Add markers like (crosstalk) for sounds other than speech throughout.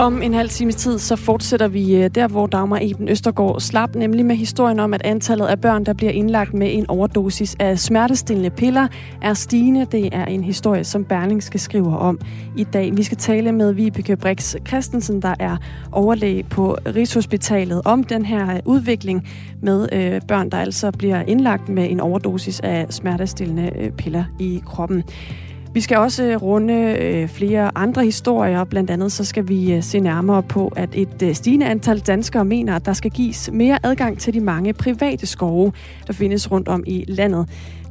Om en halv times tid, så fortsætter vi øh, der, hvor Dagmar Eben Østergaard slap, nemlig med historien om, at antallet af børn, der bliver indlagt med en overdosis af smertestillende piller, er stigende. Det er en historie, som Berlingske skriver om i dag. Vi skal tale med Vibeke Brix Christensen, der er overlæge på Rigshospitalet, om den her øh, udvikling med øh, børn, der altså bliver indlagt med en overdosis af smertestillende øh, piller i kroppen. Vi skal også øh, runde øh, flere andre historier. Blandt andet så skal vi øh, se nærmere på, at et stigende antal danskere mener, at der skal gives mere adgang til de mange private skove, der findes rundt om i landet.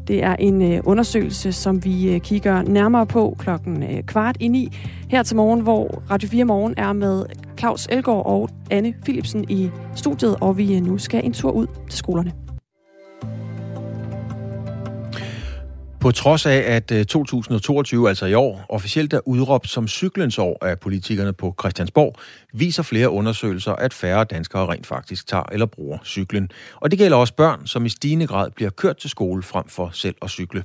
Det er en undersøgelse, som vi kigger nærmere på klokken kvart i ni her til morgen, hvor Radio 4 Morgen er med Claus Elgaard og Anne Philipsen i studiet, og vi nu skal en tur ud til skolerne. På trods af, at øh, 2022, altså i år, officielt er udråbt som cyklens år af politikerne på Christiansborg, viser flere undersøgelser, at færre danskere rent faktisk tager eller bruger cyklen. Og det gælder også børn, som i stigende grad bliver kørt til skole frem for selv at cykle.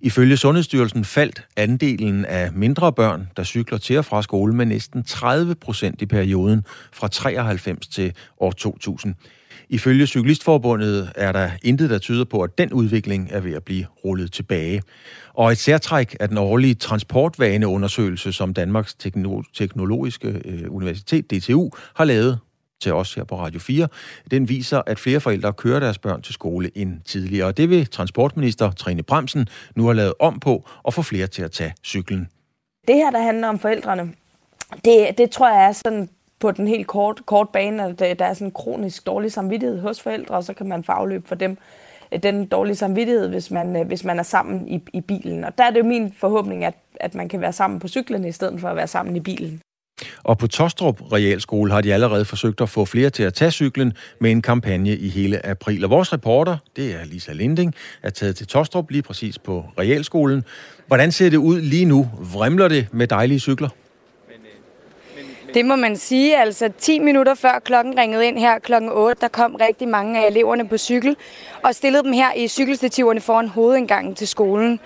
Ifølge Sundhedsstyrelsen faldt andelen af mindre børn, der cykler til og fra skole med næsten 30 procent i perioden fra 93 til år 2000. Ifølge Cyklistforbundet er der intet, der tyder på, at den udvikling er ved at blive rullet tilbage. Og et særtræk af den årlige transportvaneundersøgelse, som Danmarks Teknologiske øh, Universitet, DTU, har lavet til os her på Radio 4. Den viser, at flere forældre kører deres børn til skole end tidligere. Og det vil transportminister Trine Bremsen nu har lavet om på og få flere til at tage cyklen. Det her, der handler om forældrene, det, det tror jeg er sådan på den helt kort, kort bane, at der er sådan en kronisk dårlig samvittighed hos forældre, og så kan man få afløb for dem øh, den dårlige samvittighed, hvis man, øh, hvis man er sammen i, i bilen. Og der er det jo min forhåbning, at, at man kan være sammen på cyklen, i stedet for at være sammen i bilen. Og på Tostrup Realskole har de allerede forsøgt at få flere til at tage cyklen med en kampagne i hele april. Og vores reporter, det er Lisa Linding, er taget til Tostrup lige præcis på Realskolen. Hvordan ser det ud lige nu? Vrimler det med dejlige cykler? Det må man sige. Altså 10 minutter før klokken ringede ind her klokken 8, der kom rigtig mange af eleverne på cykel og stillede dem her i cykelstativerne foran hovedindgangen til skolen.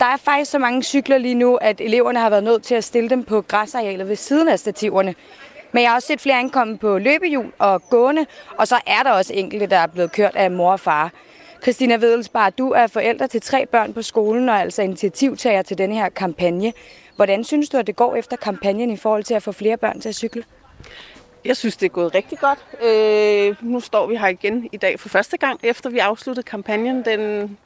Der er faktisk så mange cykler lige nu, at eleverne har været nødt til at stille dem på græsarealet ved siden af stativerne. Men jeg har også set flere ankomme på løbehjul og gående, og så er der også enkelte, der er blevet kørt af mor og far. Christina Vedelsbar, du er forældre til tre børn på skolen og altså initiativtager til denne her kampagne. Hvordan synes du, at det går efter kampagnen i forhold til at få flere børn til at cykle? Jeg synes, det er gået rigtig godt. Øh, nu står vi her igen i dag for første gang, efter vi afsluttede kampagnen den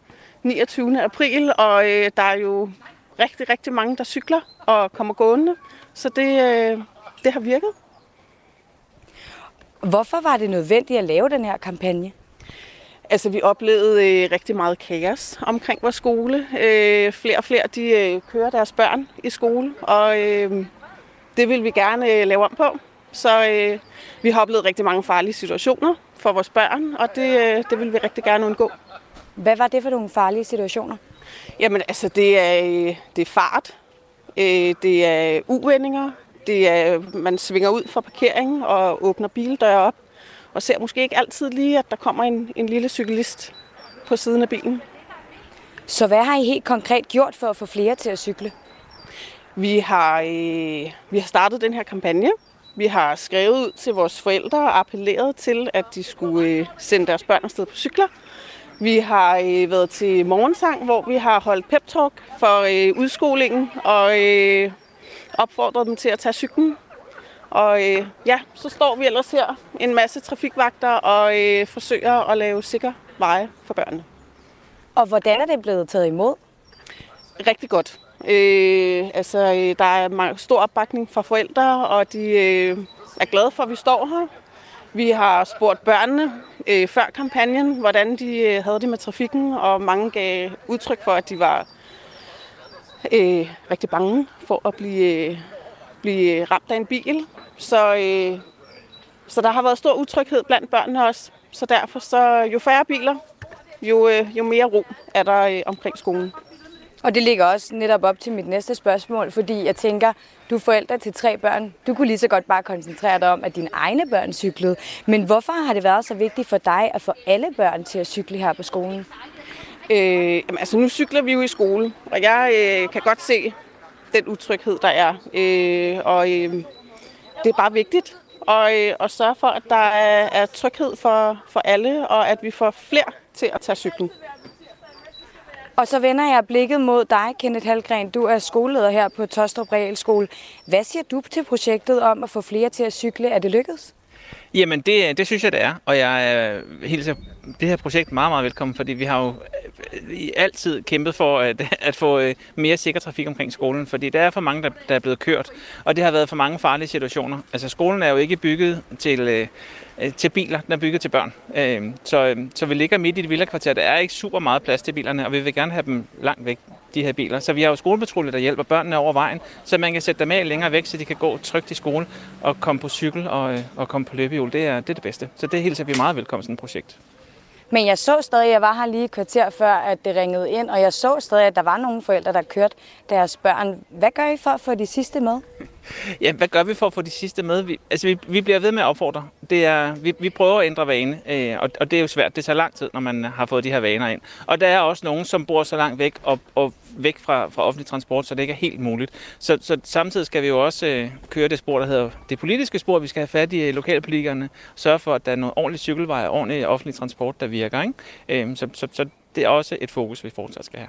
29. april, og øh, der er jo rigtig, rigtig mange, der cykler og kommer gående, så det, øh, det har virket. Hvorfor var det nødvendigt at lave den her kampagne? Altså, vi oplevede øh, rigtig meget kaos omkring vores skole. Øh, flere og flere, de øh, kører deres børn i skole, og øh, det vil vi gerne øh, lave om på. Så øh, vi har oplevet rigtig mange farlige situationer for vores børn, og det, øh, det vil vi rigtig gerne undgå. Hvad var det for nogle farlige situationer? Jamen, altså, det er, øh, det er fart, øh, det er uvendinger, det er, man svinger ud fra parkeringen og åbner bildøre op, og ser måske ikke altid lige, at der kommer en, en lille cyklist på siden af bilen. Så hvad har I helt konkret gjort for at få flere til at cykle? Vi har, øh, vi har startet den her kampagne. Vi har skrevet ud til vores forældre og appelleret til, at de skulle øh, sende deres børn afsted på cykler. Vi har øh, været til morgensang, hvor vi har holdt pep-talk for øh, udskolingen og øh, opfordret dem til at tage cyklen og øh, ja, så står vi ellers her en masse trafikvagter og øh, forsøger at lave sikker veje for børnene. Og hvordan er det blevet taget imod? Rigtig godt. Øh, altså, øh, der er stor opbakning fra forældre, og de øh, er glade for, at vi står her. Vi har spurgt børnene øh, før kampagnen, hvordan de øh, havde det med trafikken, og mange gav udtryk for, at de var øh, rigtig bange for at blive, øh, blive ramt af en bil. Så, øh, så der har været stor utryghed blandt børnene også. Så derfor, så jo færre biler, jo, øh, jo mere ro er der øh, omkring skolen. Og det ligger også netop op til mit næste spørgsmål, fordi jeg tænker, du er forældre til tre børn. Du kunne lige så godt bare koncentrere dig om, at dine egne børn cyklede. Men hvorfor har det været så vigtigt for dig at få alle børn til at cykle her på skolen? Øh, jamen, altså nu cykler vi jo i skole, og jeg øh, kan godt se den utryghed, der er. Øh, og øh, det er bare vigtigt og, øh, og sørge for, at der er, er tryghed for, for alle, og at vi får flere til at tage cyklen. Og så vender jeg blikket mod dig, Kenneth Halgren. Du er skoleleder her på Tostrup Realskole. Hvad siger du til projektet om at få flere til at cykle? Er det lykkedes? Jamen, det, det synes jeg, det er. Og jeg hilser det her projekt meget, meget velkommen, fordi vi har jo øh, altid kæmpet for at, (laughs) at få øh, mere sikker trafik omkring skolen, fordi der er for mange, der, der er blevet kørt, og det har været for mange farlige situationer. Altså, skolen er jo ikke bygget til, øh, til biler, den er bygget til børn. Så, så vi ligger midt i det villakvarter. Der er ikke super meget plads til bilerne, og vi vil gerne have dem langt væk de her biler. Så vi har jo skolepatruljer, der hjælper børnene over vejen, så man kan sætte dem af længere væk, så de kan gå trygt i skole og komme på cykel og, og komme på løbehjul. Det er, det er det bedste. Så det hilser vi meget velkommen sådan et projekt. Men jeg så stadig, jeg var her lige et kvarter før, at det ringede ind, og jeg så stadig, at der var nogle forældre, der kørte deres børn. Hvad gør I for at få de sidste med? Ja, hvad gør vi for at få de sidste med? Vi, altså, vi, vi bliver ved med at opfordre. Det er, vi, vi prøver at ændre vane, øh, og, og det er jo svært. Det tager lang tid, når man har fået de her vaner ind. Og der er også nogen, som bor så langt væk og, og væk fra, fra offentlig transport, så det ikke er helt muligt. Så, så samtidig skal vi jo også øh, køre det spor, der hedder det politiske spor. Vi skal have fat i øh, lokalpolitikerne, sørge for, at der er noget ordentligt cykelvej og ordentlig offentlig transport, der virker. Ikke? Øh, så, så, så det er også et fokus, vi fortsat skal have.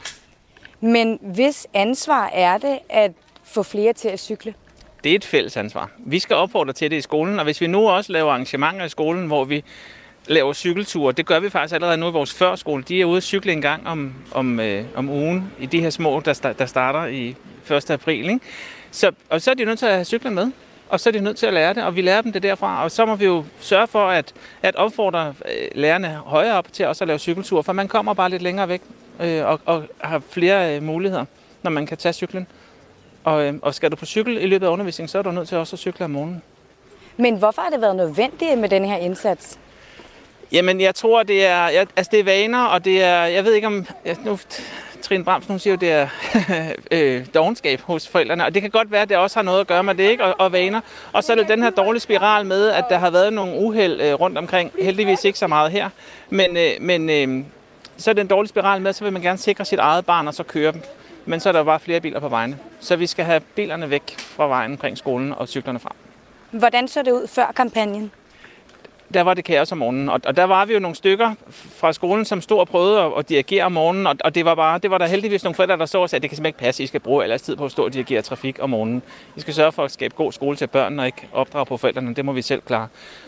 Men hvis ansvar er det at få flere til at cykle? Det er et fælles ansvar. Vi skal opfordre til det i skolen, og hvis vi nu også laver arrangementer i skolen, hvor vi laver cykelture. Det gør vi faktisk allerede nu i vores førskole. De er ude at cykle en gang om, om, øh, om ugen i de her små, der, der starter i 1. april. Ikke? Så, og så er de nødt til at have cykler med, og så er de nødt til at lære det, og vi lærer dem det derfra. Og så må vi jo sørge for at, at opfordre øh, lærerne højere op til også at lave cykelture, for man kommer bare lidt længere væk øh, og, og har flere øh, muligheder, når man kan tage cyklen. Og, øh, og skal du på cykel i løbet af undervisningen, så er du nødt til også at cykle om morgenen. Men hvorfor har det været nødvendigt med den her indsats? Jamen, jeg tror, det er, jeg, altså, det er vaner, og det er, jeg ved ikke om, jeg, nu, Trine Brams, hun siger jo, det er (laughs) øh, dogenskab hos forældrene, og det kan godt være, at det også har noget at gøre med det, ikke? Og, og vaner. Og så er det den her dårlige spiral med, at der har været nogle uheld øh, rundt omkring, heldigvis ikke så meget her, men, øh, men øh, så er det en dårlig spiral med, så vil man gerne sikre sit eget barn, og så køre dem. Men så er der bare flere biler på vejene. Så vi skal have bilerne væk fra vejen omkring skolen og cyklerne frem. Hvordan så det ud før kampagnen? der var det kaos om morgenen. Og, der var vi jo nogle stykker fra skolen, som stod og prøvede at, dirigere om morgenen, og, og det var bare, det var der heldigvis nogle forældre, der så og sagde, at det kan simpelthen ikke passe, I skal bruge ellers tid på at stå og dirigere trafik om morgenen. I skal sørge for at skabe god skole til børnene og ikke opdrage på forældrene, det må vi selv klare.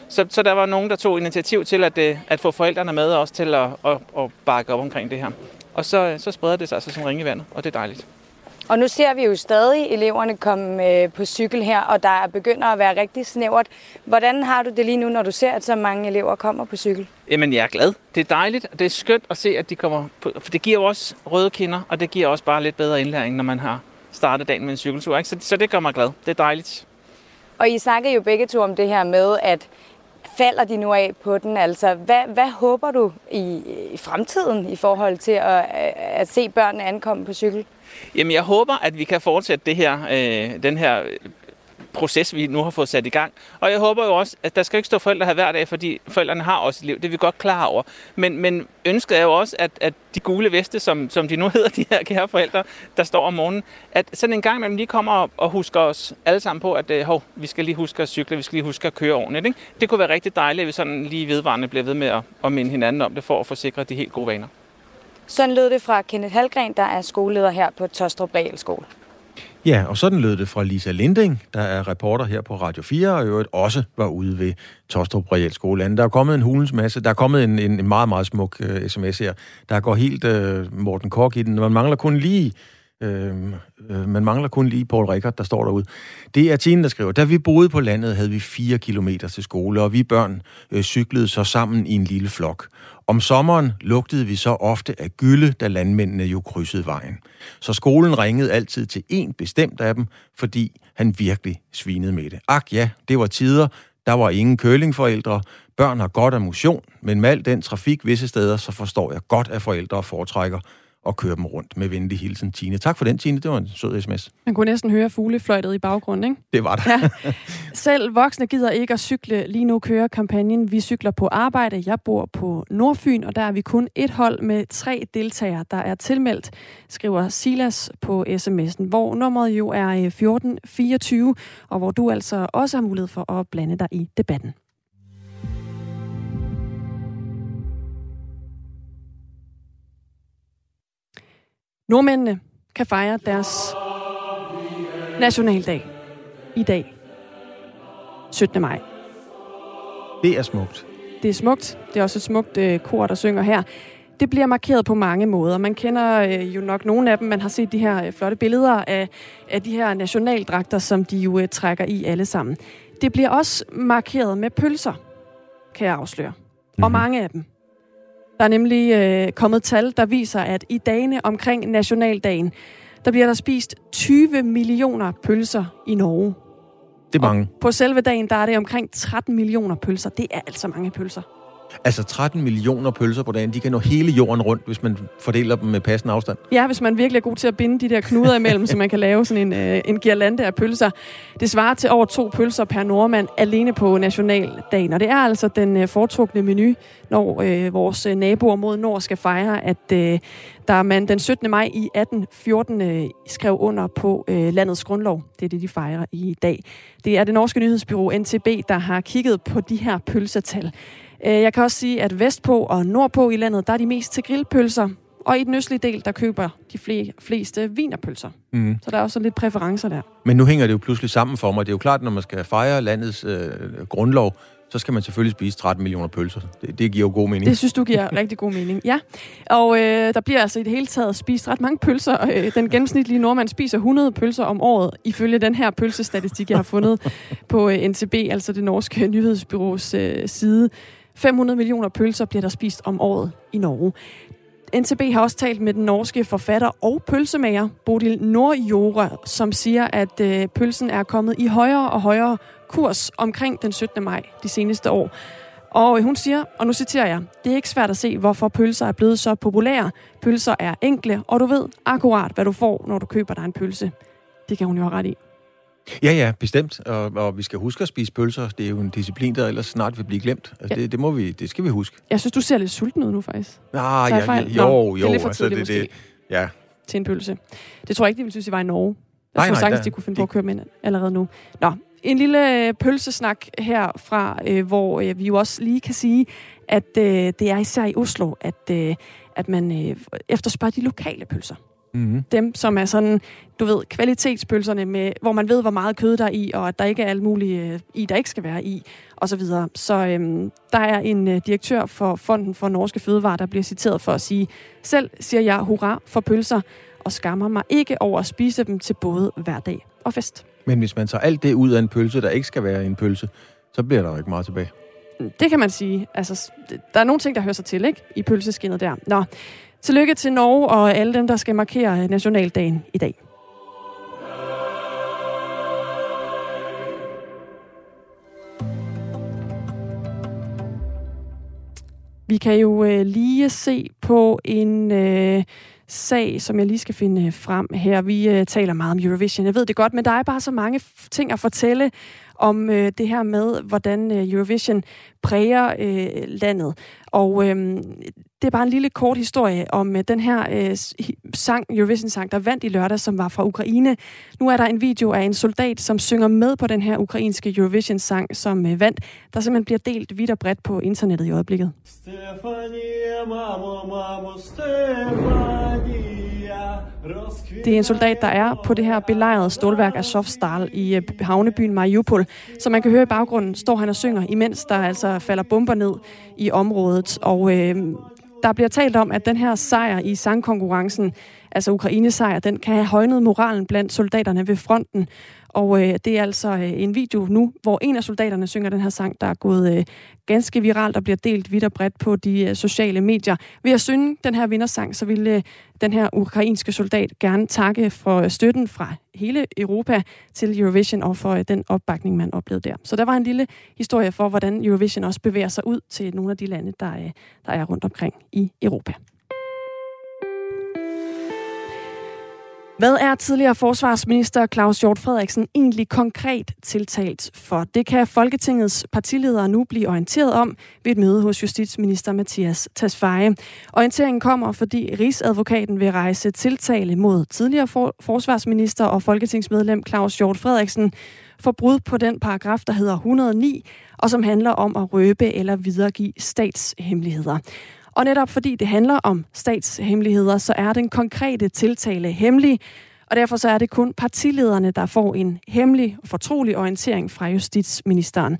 Så, så der var nogen, der tog initiativ til at, øh, at få forældrene med også til at, at, at bakke op omkring det her. Og så, så spreder det sig altså som ringe i vandet, og det er dejligt. Og nu ser vi jo stadig eleverne komme øh, på cykel her, og der begynder at være rigtig snævert. Hvordan har du det lige nu, når du ser, at så mange elever kommer på cykel? Jamen, jeg er glad. Det er dejligt, og det er skønt at se, at de kommer på, for det giver jo også røde kinder, og det giver også bare lidt bedre indlæring, når man har startet dagen med en cykeltur. Ikke? Så, så det gør mig glad. Det er dejligt. Og I snakker jo begge to om det her med, at falder de nu af på den? Altså, hvad, hvad håber du i, i fremtiden i forhold til at, at se børnene ankomme på cykel? Jamen, jeg håber, at vi kan fortsætte det her, øh, den her proces, vi nu har fået sat i gang. Og jeg håber jo også, at der skal ikke stå forældre her hver dag, fordi forældrene har også et liv. Det er vi godt klar over. Men, men ønsket er jo også, at, at de gule veste, som, som de nu (laughs) hedder, de her kære forældre, der står om morgenen, at sådan en gang imellem lige kommer og husker os alle sammen på, at øh, hov, vi skal lige huske at cykle, vi skal lige huske at køre ordentligt. Ikke? Det kunne være rigtig dejligt, at vi sådan lige vedvarende bliver ved med at, at minde hinanden om det, for at forsikre de helt gode vaner. Sådan lød det fra Kenneth Halgren, der er skoleleder her på Tostrup Realskole. Ja, og sådan lød det fra Lisa Linding, der er reporter her på Radio 4, og i øvrigt også var ude ved Tostrup Realskole. Der er kommet en hulens masse. Der er kommet en, en, en meget, meget smuk øh, uh, sms her. Der går helt uh, Morten Kork i den. Man mangler kun lige Øh, øh, man mangler kun lige Paul Rickard, der står derude. Det er Tine, der skriver, da vi boede på landet, havde vi 4 kilometer til skole, og vi børn øh, cyklede så sammen i en lille flok. Om sommeren lugtede vi så ofte af gylde, da landmændene jo krydsede vejen. Så skolen ringede altid til en bestemt af dem, fordi han virkelig svinede med det. Ak ja, det var tider, der var ingen kølingforældre, børn har godt af motion, men med al den trafik visse steder, så forstår jeg godt, at forældre foretrækker og køre dem rundt med venlig hilsen, Tine. Tak for den, Tine. Det var en sød sms. Man kunne næsten høre fuglefløjtet i baggrunden, ikke? Det var der. Ja. (laughs) Selv voksne gider ikke at cykle. Lige nu kører kampagnen Vi cykler på arbejde. Jeg bor på Nordfyn, og der er vi kun et hold med tre deltagere, der er tilmeldt, skriver Silas på sms'en, hvor nummeret jo er 1424, og hvor du altså også har mulighed for at blande dig i debatten. Nordmændene kan fejre deres nationaldag i dag, 17. maj. Det er smukt. Det er smukt. Det er også et smukt øh, kor, der synger her. Det bliver markeret på mange måder. Man kender øh, jo nok nogle af dem. Man har set de her øh, flotte billeder af, af de her nationaldragter, som de jo øh, trækker i alle sammen. Det bliver også markeret med pølser, kan jeg afsløre. Mm-hmm. Og mhm. mange af dem. Der er nemlig øh, kommet tal, der viser, at i dagene omkring nationaldagen, der bliver der spist 20 millioner pølser i Norge. Det er mange. Og på selve dagen, der er det omkring 13 millioner pølser. Det er altså mange pølser. Altså 13 millioner pølser på dagen, de kan nå hele jorden rundt, hvis man fordeler dem med passende afstand. Ja, hvis man virkelig er god til at binde de der knuder imellem, så man kan lave sådan en, øh, en girlande af pølser. Det svarer til over to pølser per nordmand alene på nationaldagen. Og det er altså den øh, foretrukne menu, når øh, vores øh, naboer mod nord skal fejre, at øh, der man den 17. maj i 1814 øh, skrev under på øh, landets grundlov. Det er det, de fejrer i dag. Det er det norske nyhedsbyrå NTB, der har kigget på de her pølsetal. Øh, jeg kan også sige, at vestpå og nordpå i landet, der er de mest til grillpølser. Og i den østlige del, der køber de fle- fleste vinerpølser. Mm. Så der er også lidt præferencer der. Men nu hænger det jo pludselig sammen for mig. Det er jo klart, når man skal fejre landets øh, grundlov, så skal man selvfølgelig spise 13 millioner pølser. Det, det giver jo god mening. Det synes du giver (laughs) rigtig god mening, ja. Og øh, der bliver altså i det hele taget spist ret mange pølser. Øh, den gennemsnitlige nordmand spiser 100 pølser om året, ifølge den her pølsestatistik, jeg har fundet (laughs) på øh, NTB, altså det norske nyhedsbyrås øh, side. 500 millioner pølser bliver der spist om året i Norge. NTB har også talt med den norske forfatter og pølsemager Bodil Nordjore, som siger, at øh, pølsen er kommet i højere og højere kurs omkring den 17. maj de seneste år. Og øh, hun siger, og nu citerer jeg, det er ikke svært at se, hvorfor pølser er blevet så populære. Pølser er enkle, og du ved akkurat, hvad du får, når du køber dig en pølse. Det kan hun jo have ret i. Ja, ja, bestemt. Og, og vi skal huske at spise pølser. Det er jo en disciplin, der ellers snart vil blive glemt. Altså, ja. det, det, må vi, det skal vi huske. Jeg synes, du ser lidt sulten ud nu, faktisk. Ah, ja, ja, jo, Nå, jo. Det er lidt for altså, tidligt, altså, det, det, ja. Til en pølse. Det tror jeg ikke, de ville synes, I var i Norge. Jeg nej, tror nej, sagtens, de kunne finde de... på at køre med allerede nu. Nå, en lille øh, pølsesnak herfra, øh, hvor øh, vi jo også lige kan sige, at øh, det er især i Oslo, at, øh, at man øh, efterspørger de lokale pølser. Mm-hmm. Dem, som er sådan, du ved, kvalitetspølserne, med, hvor man ved, hvor meget kød der er i, og at der ikke er alt muligt øh, i, der ikke skal være i, og så videre. Så øhm, der er en øh, direktør for Fonden for Norske Fødevarer, der bliver citeret for at sige, selv siger jeg hurra for pølser, og skammer mig ikke over at spise dem til både hverdag og fest. Men hvis man tager alt det ud af en pølse, der ikke skal være en pølse, så bliver der jo ikke meget tilbage. Det kan man sige. Altså, der er nogle ting, der hører sig til, ikke? I pølseskinnet der. Nå, Tillykke til Norge og alle dem, der skal markere nationaldagen i dag. Vi kan jo øh, lige se på en øh, sag, som jeg lige skal finde øh, frem her. Vi øh, taler meget om Eurovision, jeg ved det godt, men der er bare så mange ting at fortælle om øh, det her med, hvordan øh, Eurovision præger øh, landet. Og øh, det er bare en lille kort historie om øh, den her øh, sang, Eurovision-sang, der vandt i lørdag, som var fra Ukraine. Nu er der en video af en soldat, som synger med på den her ukrainske Eurovision-sang, som øh, vandt, der simpelthen bliver delt vidt og bredt på internettet i øjeblikket. Stefania, mamo, mamo, Stefania, det er en soldat, der er på det her belejrede stålværk af Sofstal i øh, havnebyen Mariupol. Som man kan høre i baggrunden, står han og synger, imens der altså falder bomber ned i området. Og øh, der bliver talt om, at den her sejr i sangkonkurrencen, altså Ukraines sejr, den kan have højnet moralen blandt soldaterne ved fronten. Og øh, det er altså øh, en video nu, hvor en af soldaterne synger den her sang, der er gået øh, ganske viralt og bliver delt vidt og bredt på de øh, sociale medier. Ved at synge den her vindersang, så ville øh, den her ukrainske soldat gerne takke for øh, støtten fra hele Europa til Eurovision og for øh, den opbakning, man oplevede der. Så der var en lille historie for, hvordan Eurovision også bevæger sig ud til nogle af de lande, der, øh, der er rundt omkring i Europa. Hvad er tidligere forsvarsminister Claus Hjort Frederiksen egentlig konkret tiltalt for? Det kan Folketingets partiledere nu blive orienteret om ved et møde hos justitsminister Mathias Tasfaye. Orienteringen kommer, fordi Rigsadvokaten vil rejse tiltale mod tidligere for- forsvarsminister og folketingsmedlem Claus Hjort Frederiksen for brud på den paragraf, der hedder 109, og som handler om at røbe eller videregive statshemmeligheder. Og netop fordi det handler om statshemmeligheder, så er den konkrete tiltale hemmelig, og derfor så er det kun partilederne, der får en hemmelig og fortrolig orientering fra justitsministeren.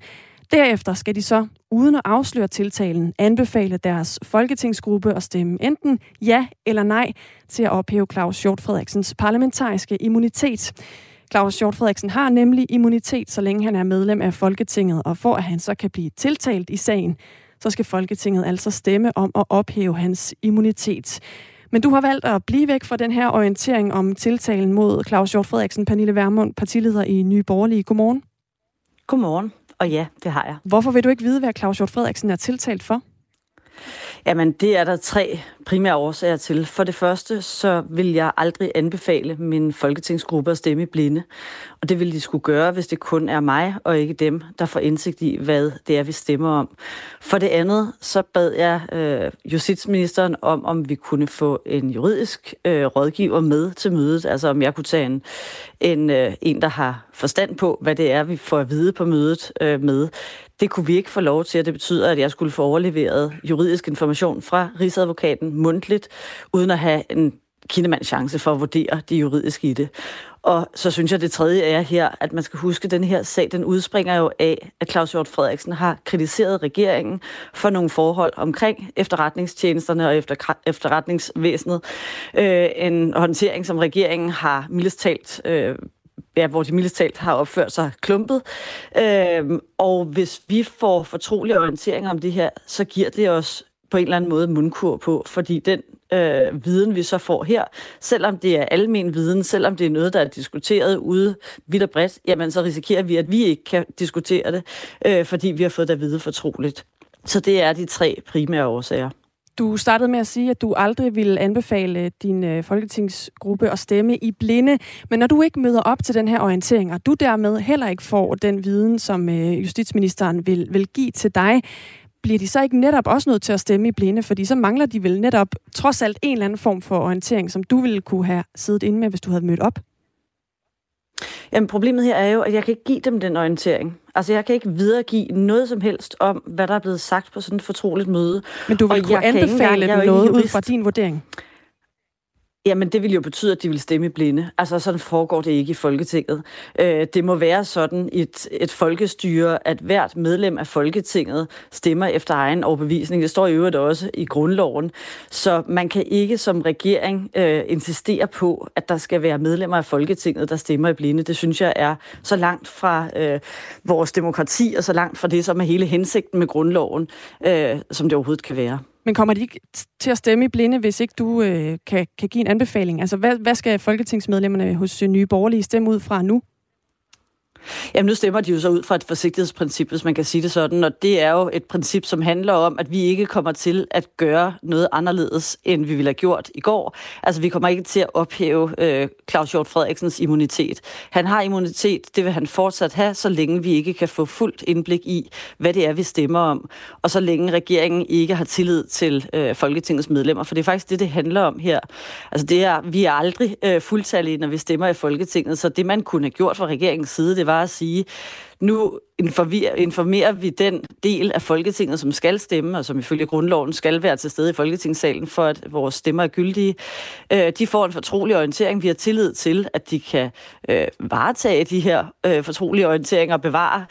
Derefter skal de så, uden at afsløre tiltalen, anbefale deres folketingsgruppe at stemme enten ja eller nej til at ophæve Claus Hjort Frederiksens parlamentariske immunitet. Claus Hjort Frederiksen har nemlig immunitet, så længe han er medlem af Folketinget, og for at han så kan blive tiltalt i sagen, så skal Folketinget altså stemme om at ophæve hans immunitet. Men du har valgt at blive væk fra den her orientering om tiltalen mod Claus Hjort Frederiksen, Pernille Vermund, partileder i Nye Borgerlige. Godmorgen. Godmorgen, og ja, det har jeg. Hvorfor vil du ikke vide, hvad Claus Hjort Frederiksen er tiltalt for? Jamen, det er der tre primære årsager til. For det første, så vil jeg aldrig anbefale min folketingsgruppe at stemme blinde. Og det vil de skulle gøre, hvis det kun er mig og ikke dem, der får indsigt i, hvad det er, vi stemmer om. For det andet, så bad jeg øh, justitsministeren om, om vi kunne få en juridisk øh, rådgiver med til mødet. Altså om jeg kunne tage en, en, øh, en der har forstand på, hvad det er, vi får at vide på mødet øh, med. Det kunne vi ikke få lov til, og det betyder, at jeg skulle få overleveret juridisk information fra Rigsadvokaten mundtligt, uden at have en kindemands chance for at vurdere det juridiske i det. Og så synes jeg, det tredje er her, at man skal huske, at den her sag, den udspringer jo af, at Claus Hjort Frederiksen har kritiseret regeringen for nogle forhold omkring efterretningstjenesterne og efter, efterretningsvæsenet. Øh, en håndtering, som regeringen har mildest talt øh, ja, hvor de mildest talt har opført sig klumpet. Øhm, og hvis vi får fortrolige orienteringer om det her, så giver det os på en eller anden måde mundkur på, fordi den øh, viden, vi så får her, selvom det er almen viden, selvom det er noget, der er diskuteret ude vidt og bredt, jamen så risikerer vi, at vi ikke kan diskutere det, øh, fordi vi har fået det at vide fortroligt. Så det er de tre primære årsager. Du startede med at sige, at du aldrig ville anbefale din øh, folketingsgruppe at stemme i blinde. Men når du ikke møder op til den her orientering, og du dermed heller ikke får den viden, som øh, justitsministeren vil, vil give til dig, bliver de så ikke netop også nødt til at stemme i blinde? Fordi så mangler de vel netop trods alt en eller anden form for orientering, som du ville kunne have siddet inde med, hvis du havde mødt op? Jamen problemet her er jo, at jeg kan ikke give dem den orientering. Altså jeg kan ikke videregive noget som helst om, hvad der er blevet sagt på sådan et fortroligt møde. Men du vil kunne anbefale engang, dem noget ud fra din vurdering? Jamen, det vil jo betyde, at de vil stemme blinde. Altså, sådan foregår det ikke i Folketinget. Øh, det må være sådan et, et folkestyre, at hvert medlem af Folketinget stemmer efter egen overbevisning. Det står i øvrigt også i grundloven. Så man kan ikke som regering øh, insistere på, at der skal være medlemmer af Folketinget, der stemmer i blinde. Det synes jeg er så langt fra øh, vores demokrati, og så langt fra det, som er hele hensigten med grundloven, øh, som det overhovedet kan være. Men kommer de ikke til at stemme i blinde, hvis ikke du øh, kan, kan give en anbefaling? Altså, hvad, hvad skal folketingsmedlemmerne hos øh, Nye Borgerlige stemme ud fra nu? Jamen nu stemmer de jo så ud fra et forsigtighedsprincip, hvis man kan sige det sådan, og det er jo et princip, som handler om, at vi ikke kommer til at gøre noget anderledes, end vi ville have gjort i går. Altså vi kommer ikke til at ophæve øh, Claus Hjort Frederiksens immunitet. Han har immunitet, det vil han fortsat have, så længe vi ikke kan få fuldt indblik i, hvad det er, vi stemmer om, og så længe regeringen ikke har tillid til øh, Folketingets medlemmer, for det er faktisk det, det handler om her. Altså det er, vi er aldrig øh, fuldtallige, når vi stemmer i Folketinget, så det man kunne have gjort fra regeringens side, det var at sige, nu informerer vi den del af Folketinget, som skal stemme, og som ifølge grundloven skal være til stede i Folketingssalen, for at vores stemmer er gyldige. Øh, de får en fortrolig orientering. Vi har tillid til, at de kan øh, varetage de her øh, fortrolige orienteringer og bevare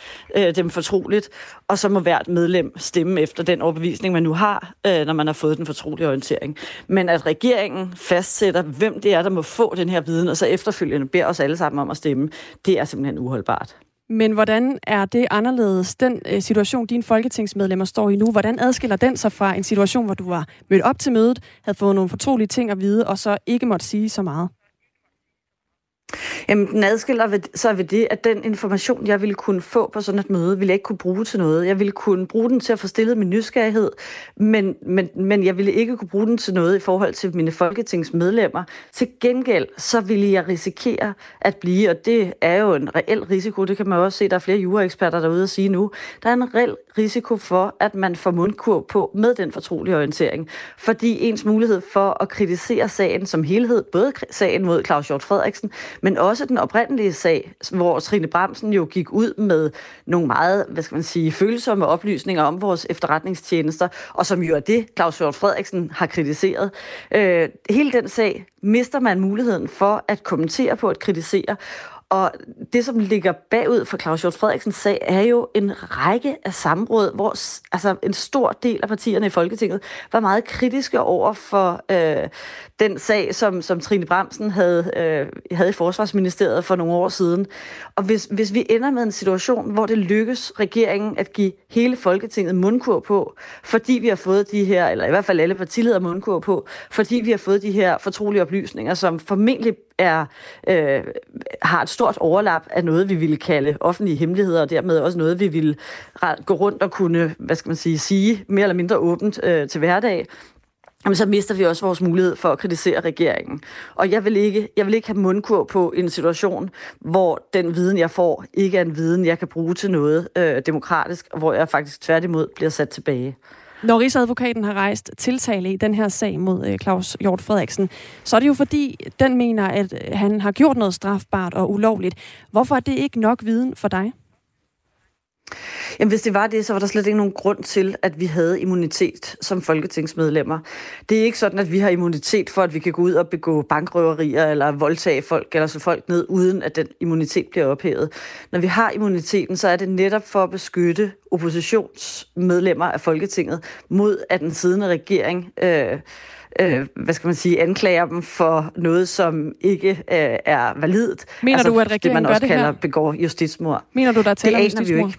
dem fortroligt, og så må hvert medlem stemme efter den overbevisning, man nu har, når man har fået den fortrolige orientering. Men at regeringen fastsætter, hvem det er, der må få den her viden, og så efterfølgende beder os alle sammen om at stemme, det er simpelthen uholdbart. Men hvordan er det anderledes, den øh, situation, dine folketingsmedlemmer står i nu? Hvordan adskiller den sig fra en situation, hvor du var mødt op til mødet, havde fået nogle fortrolige ting at vide, og så ikke måtte sige så meget? Jamen, den adskiller sig ved det, at den information, jeg ville kunne få på sådan et møde, ville jeg ikke kunne bruge til noget. Jeg ville kunne bruge den til at få stillet min nysgerrighed, men, men, men jeg ville ikke kunne bruge den til noget i forhold til mine folketingsmedlemmer. Til gengæld, så ville jeg risikere at blive, og det er jo en reel risiko, det kan man også se, der er flere juraeksperter derude at sige nu, der er en reel risiko for, at man får mundkur på med den fortrolige orientering, fordi ens mulighed for at kritisere sagen som helhed, både sagen mod Claus Hjort Frederiksen, men også den oprindelige sag, hvor Trine Bramsen jo gik ud med nogle meget, hvad skal man sige, følsomme oplysninger om vores efterretningstjenester, og som jo er det, Claus Hjort Frederiksen har kritiseret. Øh, hele den sag mister man muligheden for at kommentere på, at kritisere, og det, som ligger bagud for Claus Hjort Frederiksens sag, er jo en række af samråd, hvor altså, en stor del af partierne i Folketinget var meget kritiske over for øh, den sag, som, som Trine Bremsen havde, øh, havde i Forsvarsministeriet for nogle år siden. Og hvis, hvis vi ender med en situation, hvor det lykkes regeringen at give hele Folketinget mundkur på, fordi vi har fået de her, eller i hvert fald alle partiledere mundkur på, fordi vi har fået de her fortrolige oplysninger, som formentlig er, øh, har et stort overlap af noget, vi ville kalde offentlige hemmeligheder, og dermed også noget, vi ville gå rundt og kunne, hvad skal man sige, sige mere eller mindre åbent øh, til hverdag, jamen så mister vi også vores mulighed for at kritisere regeringen. Og jeg vil ikke, jeg vil ikke have mundkur på en situation, hvor den viden, jeg får, ikke er en viden, jeg kan bruge til noget øh, demokratisk, hvor jeg faktisk tværtimod bliver sat tilbage. Når Rigsadvokaten har rejst tiltale i den her sag mod øh, Claus Hjort Frederiksen, så er det jo fordi, den mener, at øh, han har gjort noget strafbart og ulovligt. Hvorfor er det ikke nok viden for dig? Jamen, hvis det var det, så var der slet ikke nogen grund til, at vi havde immunitet som folketingsmedlemmer. Det er ikke sådan, at vi har immunitet for, at vi kan gå ud og begå bankrøverier eller voldtage folk eller så folk ned, uden at den immunitet bliver ophævet. Når vi har immuniteten, så er det netop for at beskytte oppositionsmedlemmer af Folketinget mod, at den siddende regering... Øh, øh, hvad skal man sige, anklager dem for noget, som ikke øh, er validt. Mener altså, du, at regeringen det, man også det kalder her? begår justitsmord. Mener du, der er tale om justitsmord?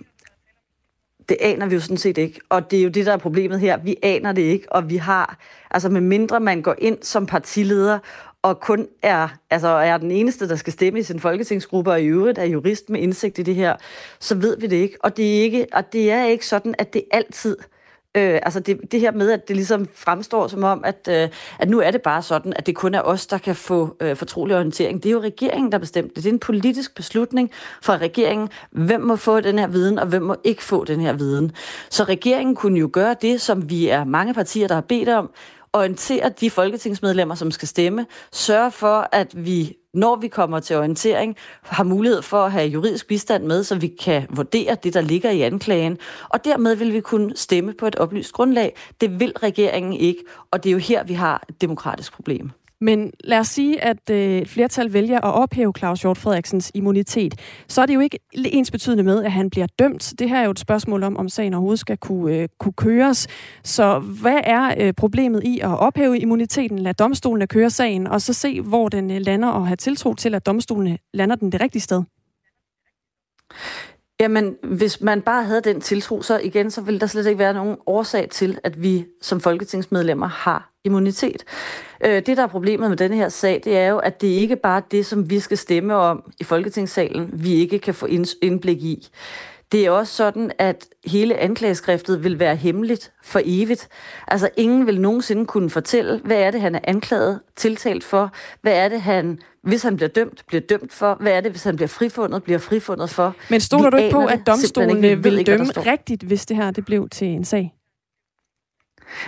Det aner vi jo sådan set ikke. Og det er jo det, der er problemet her. Vi aner det ikke, og vi har, altså med mindre man går ind som partileder og kun er, altså er den eneste, der skal stemme i sin folketingsgruppe, og i øvrigt er jurist med indsigt i det her, så ved vi det ikke. Og det er ikke, og det er ikke sådan, at det altid Øh, altså det, det her med, at det ligesom fremstår som om, at, øh, at nu er det bare sådan, at det kun er os, der kan få øh, fortrolig orientering. Det er jo regeringen, der bestemte det. Det er en politisk beslutning fra regeringen, hvem må få den her viden, og hvem må ikke få den her viden. Så regeringen kunne jo gøre det, som vi er mange partier, der har bedt om, orientere de folketingsmedlemmer, som skal stemme, sørge for, at vi når vi kommer til orientering, har mulighed for at have juridisk bistand med, så vi kan vurdere det, der ligger i anklagen. Og dermed vil vi kunne stemme på et oplyst grundlag. Det vil regeringen ikke, og det er jo her, vi har et demokratisk problem. Men lad os sige, at øh, et flertal vælger at ophæve Claus Hjort Frederiksens immunitet. Så er det jo ikke ens betydende med, at han bliver dømt. Det her er jo et spørgsmål om, om sagen overhovedet skal kunne, øh, kunne køres. Så hvad er øh, problemet i at ophæve immuniteten, lade domstolene køre sagen, og så se, hvor den øh, lander, og have tiltro til, at domstolene lander den det rigtige sted? Jamen, hvis man bare havde den tiltro, så igen, så ville der slet ikke være nogen årsag til, at vi som folketingsmedlemmer har immunitet. Øh, det, der er problemet med denne her sag, det er jo, at det ikke bare er det, som vi skal stemme om i Folketingssalen, vi ikke kan få indblik i. Det er også sådan, at hele anklageskriftet vil være hemmeligt for evigt. Altså ingen vil nogensinde kunne fortælle, hvad er det, han er anklaget, tiltalt for? Hvad er det, han, hvis han bliver dømt, bliver dømt for? Hvad er det, hvis han bliver frifundet, bliver frifundet for? Men stoler du ikke på, at domstolene vil dømme rigtigt, hvis det her det blev til en sag?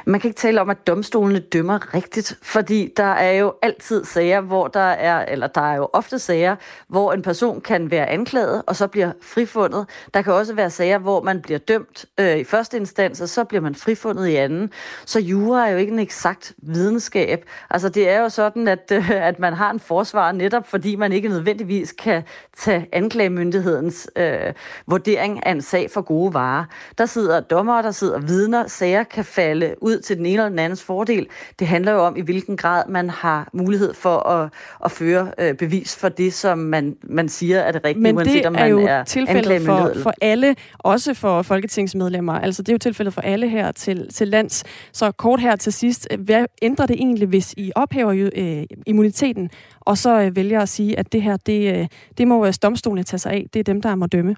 Man kan ikke tale om, at domstolene dømmer rigtigt, fordi der er jo altid sager, hvor der er, eller der er jo ofte sager, hvor en person kan være anklaget, og så bliver frifundet. Der kan også være sager, hvor man bliver dømt øh, i første instans, og så bliver man frifundet i anden. Så jura er jo ikke en eksakt videnskab. Altså det er jo sådan, at, øh, at man har en forsvar netop, fordi man ikke nødvendigvis kan tage anklagemyndighedens øh, vurdering af en sag for gode varer. Der sidder dommer, der sidder vidner, sager kan falde øh, ud til den ene eller den andens fordel. Det handler jo om, i hvilken grad man har mulighed for at, at føre øh, bevis for det, som man, man siger er det rigtige, Men uanset det om man er jo er tilfældet for, for alle, også for folketingsmedlemmer. Altså det er jo tilfældet for alle her til, til lands. Så kort her til sidst, hvad ændrer det egentlig, hvis I ophæver øh, immuniteten, og så øh, vælger at sige, at det her, det, øh, det må øh, domstolene tage sig af. Det er dem, der må dømme.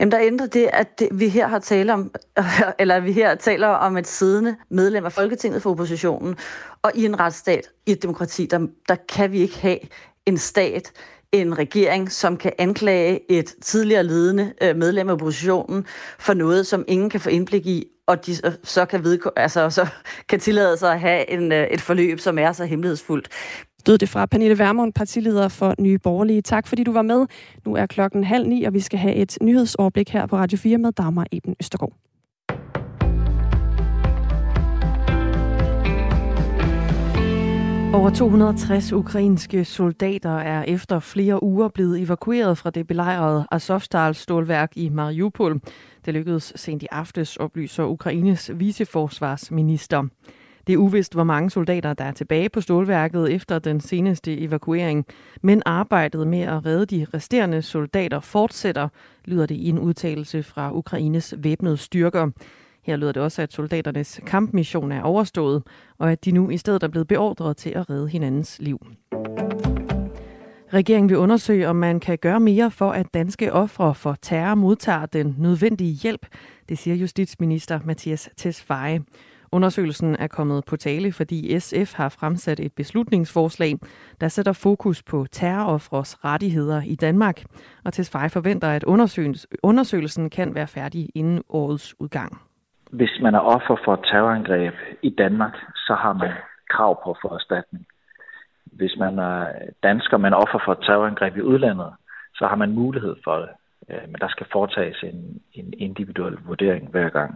Jamen, der ændrer det, at det, vi her har tale om, (laughs) eller vi her taler om et siddende medlem af Folketinget for oppositionen, og i en retsstat, i et demokrati, der, der kan vi ikke have en stat, en regering, som kan anklage et tidligere ledende øh, medlem af oppositionen for noget, som ingen kan få indblik i, og de så kan, ved, altså, så (laughs) kan tillade sig at have en, øh, et forløb, som er så hemmelighedsfuldt. Død det fra Pernille Vermund, partileder for Nye Borgerlige. Tak fordi du var med. Nu er klokken halv ni, og vi skal have et nyhedsoverblik her på Radio 4 med Dagmar Eben Østergaard. Over 260 ukrainske soldater er efter flere uger blevet evakueret fra det belejrede Azovstal-stålværk i Mariupol. Det lykkedes sent i aftes, oplyser Ukraines viceforsvarsminister. Det er uvist, hvor mange soldater, der er tilbage på stålværket efter den seneste evakuering. Men arbejdet med at redde de resterende soldater fortsætter, lyder det i en udtalelse fra Ukraines væbnede styrker. Her lyder det også, at soldaternes kampmission er overstået, og at de nu i stedet er blevet beordret til at redde hinandens liv. Regeringen vil undersøge, om man kan gøre mere for, at danske ofre for terror modtager den nødvendige hjælp, det siger justitsminister Mathias Tesfaye. Undersøgelsen er kommet på tale, fordi SF har fremsat et beslutningsforslag, der sætter fokus på terroroffres rettigheder i Danmark. Og Tesfaye forventer, at undersøgelsen kan være færdig inden årets udgang. Hvis man er offer for et terrorangreb i Danmark, så har man krav på for erstatning. Hvis man er dansker, men offer for et terrorangreb i udlandet, så har man mulighed for det. Øh, men der skal foretages en, en individuel vurdering hver gang.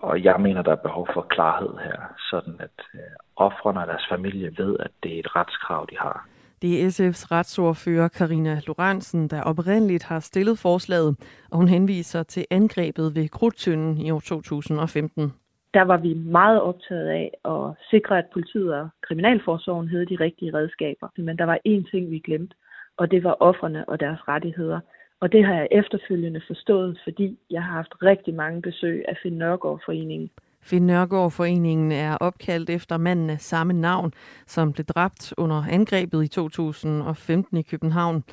Og jeg mener, der er behov for klarhed her, sådan at øh, offrene og deres familie ved, at det er et retskrav, de har. Det er SF's retsordfører Karina Lorentzen, der oprindeligt har stillet forslaget, og hun henviser til angrebet ved Krudtønden i år 2015. Der var vi meget optaget af at sikre, at politiet og kriminalforsorgen havde de rigtige redskaber. Men der var én ting, vi glemte, og det var offerne og deres rettigheder. Og det har jeg efterfølgende forstået, fordi jeg har haft rigtig mange besøg af Finn Nørgaard Foreningen. Finn Nørgaard Foreningen er opkaldt efter manden af samme navn, som blev dræbt under angrebet i 2015 i København.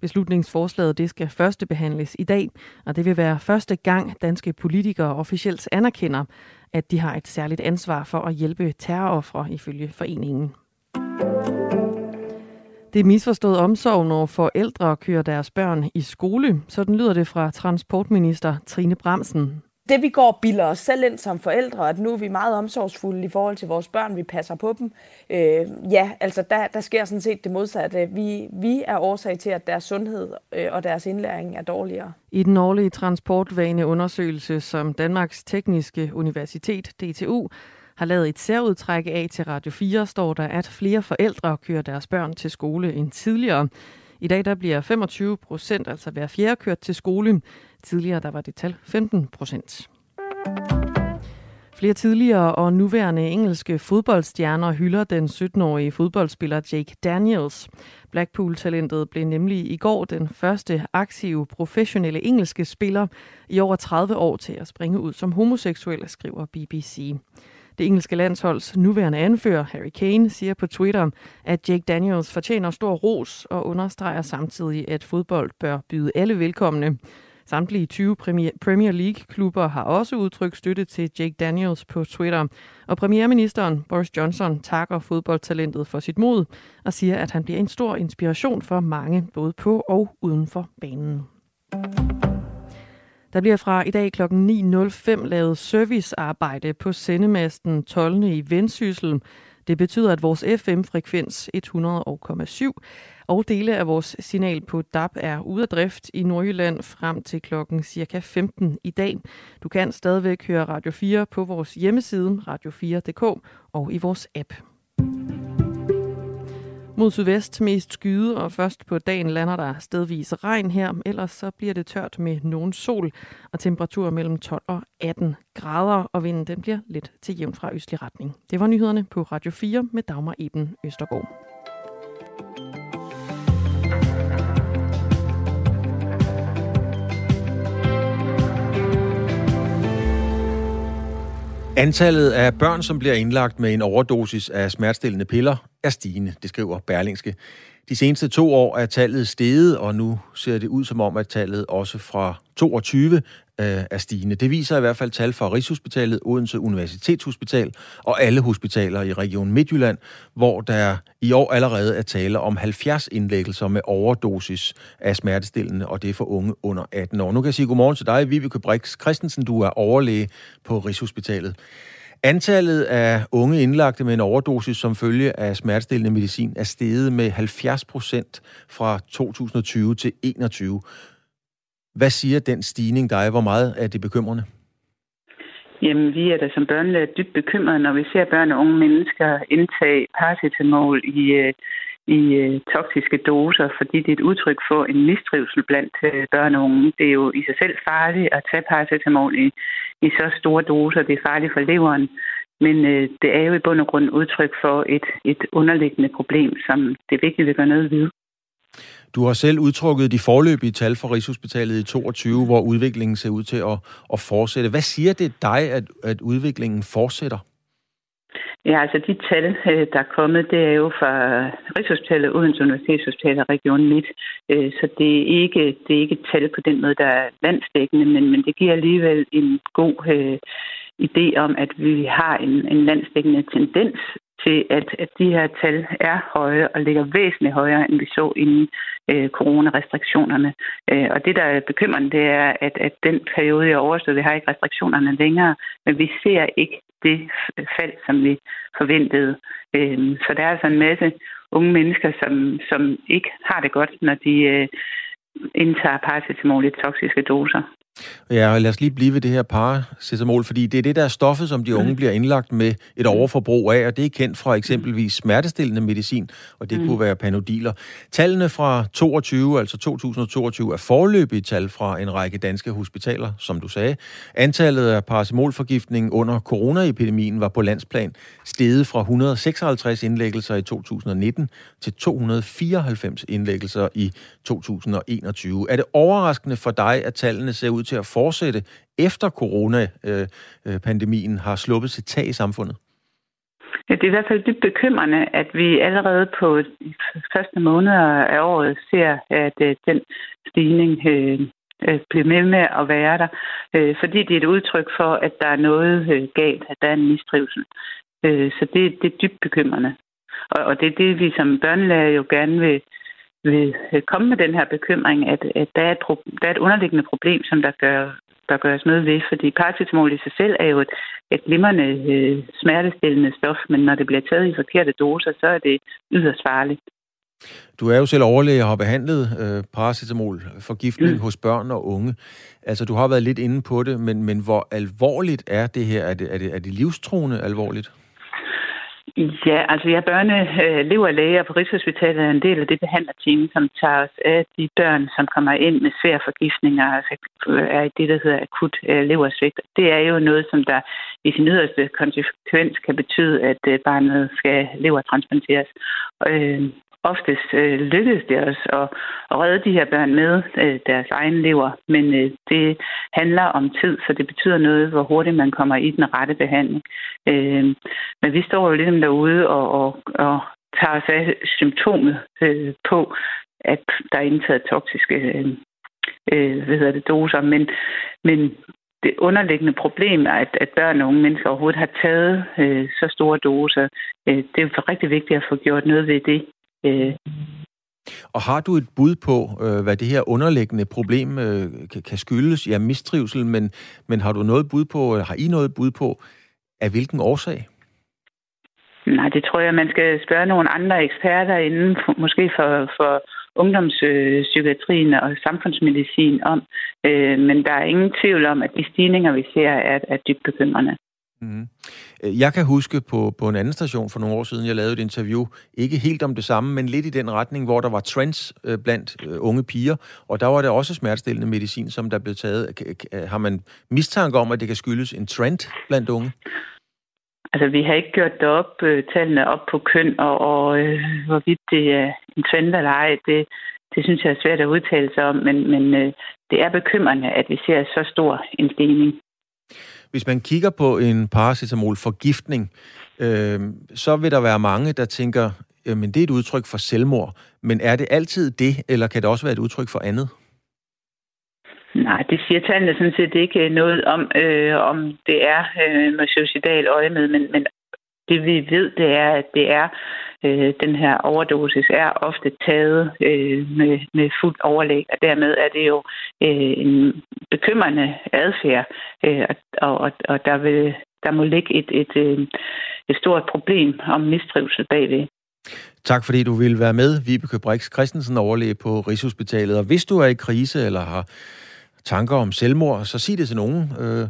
Beslutningsforslaget det skal første behandles i dag, og det vil være første gang danske politikere officielt anerkender, at de har et særligt ansvar for at hjælpe terroroffre ifølge foreningen. Det er misforstået omsorg, når forældre kører deres børn i skole. Sådan lyder det fra transportminister Trine Bremsen. Det vi går og bilder os selv ind som forældre, at nu er vi meget omsorgsfulde i forhold til vores børn, vi passer på dem. Øh, ja, altså der, der sker sådan set det modsatte. Vi, vi er årsag til, at deres sundhed øh, og deres indlæring er dårligere. I den årlige transportvaneundersøgelse, som Danmarks Tekniske Universitet, DTU, har lavet et særudtræk af til Radio 4, står der, at flere forældre kører deres børn til skole end tidligere. I dag der bliver 25 procent, altså hver fjerde, kørt til skole. Tidligere der var det tal 15 procent. Flere tidligere og nuværende engelske fodboldstjerner hylder den 17-årige fodboldspiller Jake Daniels. Blackpool-talentet blev nemlig i går den første aktive professionelle engelske spiller i over 30 år til at springe ud som homoseksuel, skriver BBC. Det engelske landsholds nuværende anfører, Harry Kane, siger på Twitter, at Jake Daniels fortjener stor ros og understreger samtidig, at fodbold bør byde alle velkomne. Samtlige 20 Premier League-klubber har også udtrykt støtte til Jake Daniels på Twitter. Og premierministeren Boris Johnson takker fodboldtalentet for sit mod og siger, at han bliver en stor inspiration for mange, både på og uden for banen. Der bliver fra i dag kl. 9.05 lavet servicearbejde på sendemasten 12. i Vendsyssel. Det betyder, at vores FM-frekvens 100,7 og dele af vores signal på DAB er ude af drift i Nordjylland frem til klokken cirka 15 i dag. Du kan stadigvæk høre Radio 4 på vores hjemmeside radio4.dk og i vores app. Mod sydvest mest skyde, og først på dagen lander der stedvis regn her. Ellers så bliver det tørt med nogen sol, og temperaturer mellem 12 og 18 grader, og vinden den bliver lidt til jævn fra østlig retning. Det var nyhederne på Radio 4 med Dagmar Eben Østergaard. Antallet af børn, som bliver indlagt med en overdosis af smertestillende piller, er stigende, det skriver Berlingske. De seneste to år er tallet steget, og nu ser det ud som om, at tallet også fra 22 øh, er stigende. Det viser i hvert fald tal fra Rigshospitalet, Odense Universitetshospital og alle hospitaler i Region Midtjylland, hvor der i år allerede er tale om 70 indlæggelser med overdosis af smertestillende, og det er for unge under 18 år. Nu kan jeg sige godmorgen til dig, Vibeke Brix Christensen. Du er overlæge på Rigshospitalet. Antallet af unge indlagte med en overdosis som følge af smertestillende medicin er steget med 70 procent fra 2020 til 2021. Hvad siger den stigning dig? Hvor meget er det bekymrende? Jamen, vi er da som børnelæger dybt bekymrede, når vi ser børn og unge mennesker indtage paracetamol i, øh, i øh, toksiske doser, fordi det er et udtryk for en mistrivsel blandt øh, børn og unge. Det er jo i sig selv farligt at tage paracetamol i, i så store doser. Det er farligt for leveren. Men øh, det er jo i bund og grund udtryk for et, et underliggende problem, som det er vigtigt, at vi gør noget ved. Du har selv udtrukket de forløbige tal for Rigshospitalet i 22, hvor udviklingen ser ud til at, at fortsætte. Hvad siger det dig, at, at udviklingen fortsætter? Ja, altså de tal, øh, der er kommet, det er jo fra Rigshospitalet, Odense Universitetshospital og Region Midt. Øh, så det er ikke, det er ikke et tal på den måde, der er landsdækkende, men, men det giver alligevel en god øh, idé om, at vi har en, en landsdækkende tendens til, at, at de her tal er høje og ligger væsentligt højere, end vi så inden øh, coronarestriktionerne. Øh, og det, der er bekymrende, det er, at, at den periode jeg overstod, Vi har ikke restriktionerne længere, men vi ser ikke det fald, som vi forventede. Øhm, så der er altså en masse unge mennesker, som, som ikke har det godt, når de øh, indtager paracetamol i toksiske doser. Ja, og lad os lige blive ved det her paracetamol, fordi det er det der stoffet, som de unge mm. bliver indlagt med et overforbrug af, og det er kendt fra eksempelvis smertestillende medicin, og det mm. kunne være panodiler. Tallene fra 22, altså 2022, er forløbige tal fra en række danske hospitaler, som du sagde. Antallet af paracetamolforgiftning under coronaepidemien var på landsplan steget fra 156 indlæggelser i 2019 til 294 indlæggelser i 2021. Er det overraskende for dig, at tallene ser ud til at fortsætte efter coronapandemien øh, øh, har sluppet sit tag i samfundet? Ja, det er i hvert fald dybt bekymrende, at vi allerede på de første måneder af året ser, at øh, den stigning bliver med med at være der, fordi det er et udtryk for, at der er noget galt, at der er en mistrivsel. Så det, det er dybt bekymrende. Og det er det, vi som børnelærer jo gerne vil vil øh, komme med den her bekymring, at, at der, er et, der er et underliggende problem, som der gør, der gøres noget ved, fordi paracetamol i sig selv er jo et, et glimrende øh, smertestillende stof, men når det bliver taget i forkerte doser, så er det yderst farligt. Du er jo selv overlæge og har behandlet øh, paracetamol forgiftning mm. hos børn og unge. Altså, du har været lidt inde på det, men, men hvor alvorligt er det her? Er det, er det, er det livstruende alvorligt? Ja, altså jeg er børneleverlæge øh, på Rigshospitalet er en del af det behandlerteam, som tager os af de børn, som kommer ind med svære forgiftninger, altså er i det, der hedder akut øh, leversvigt. Det er jo noget, som der i sin yderste konsekvens kan betyde, at øh, barnet skal levertransplanteres. Oftest øh, lykkedes det os at, at redde de her børn med øh, deres egen lever, men øh, det handler om tid, så det betyder noget, hvor hurtigt man kommer i den rette behandling. Øh, men vi står jo ligesom derude og, og, og tager os af symptomet øh, på, at der er indtaget toksiske øh, øh, hvad hedder det, doser, men, men det underliggende problem er, at, at børn og unge mennesker overhovedet har taget øh, så store doser. Øh, det er jo rigtig vigtigt at få gjort noget ved det. Øh. Og har du et bud på, øh, hvad det her underliggende problem øh, kan skyldes? Ja, mistrivsel, men, men har du noget bud på, har I noget bud på, af hvilken årsag? Nej, det tror jeg, man skal spørge nogle andre eksperter inden, måske for, for ungdomspsykiatrien og samfundsmedicin om. men der er ingen tvivl om, at de stigninger, vi ser, er, er dybt bekymrende. Mm. Øh, jeg kan huske på, på en anden station for nogle år siden, jeg lavede et interview, ikke helt om det samme, men lidt i den retning, hvor der var trends øh, blandt øh, unge piger, og der var det også smertestillende medicin, som der blev taget. Har man mistanke om, at det kan skyldes en trend blandt unge? Altså, vi har ikke gjort det op, øh, tallene op på køn, og, og øh, hvorvidt det er en trend eller ej, det, det synes jeg er svært at udtale sig om, men, men øh, det er bekymrende, at vi ser så stor en stigning. Hvis man kigger på en paracetamol-forgiftning, øh, så vil der være mange, der tænker, men det er et udtryk for selvmord. Men er det altid det, eller kan det også være et udtryk for andet? Nej, det siger tallene sådan set ikke øh, noget om, øh, om det er øh, med suicidal øje med, men, men det vi ved, det er, at det er øh, den her overdosis er ofte taget øh, med, med fuld overlæg, og dermed er det jo øh, en bekymrende adfærd, øh, og, og, og der, vil, der må ligge et, et, et, et stort problem om mistrivsel bagved. Tak fordi du ville være med, Vibeke Brix Christensen, overlæge på Rigshospitalet. Og hvis du er i krise eller har tanker om selvmord, så sig det til nogen, øh,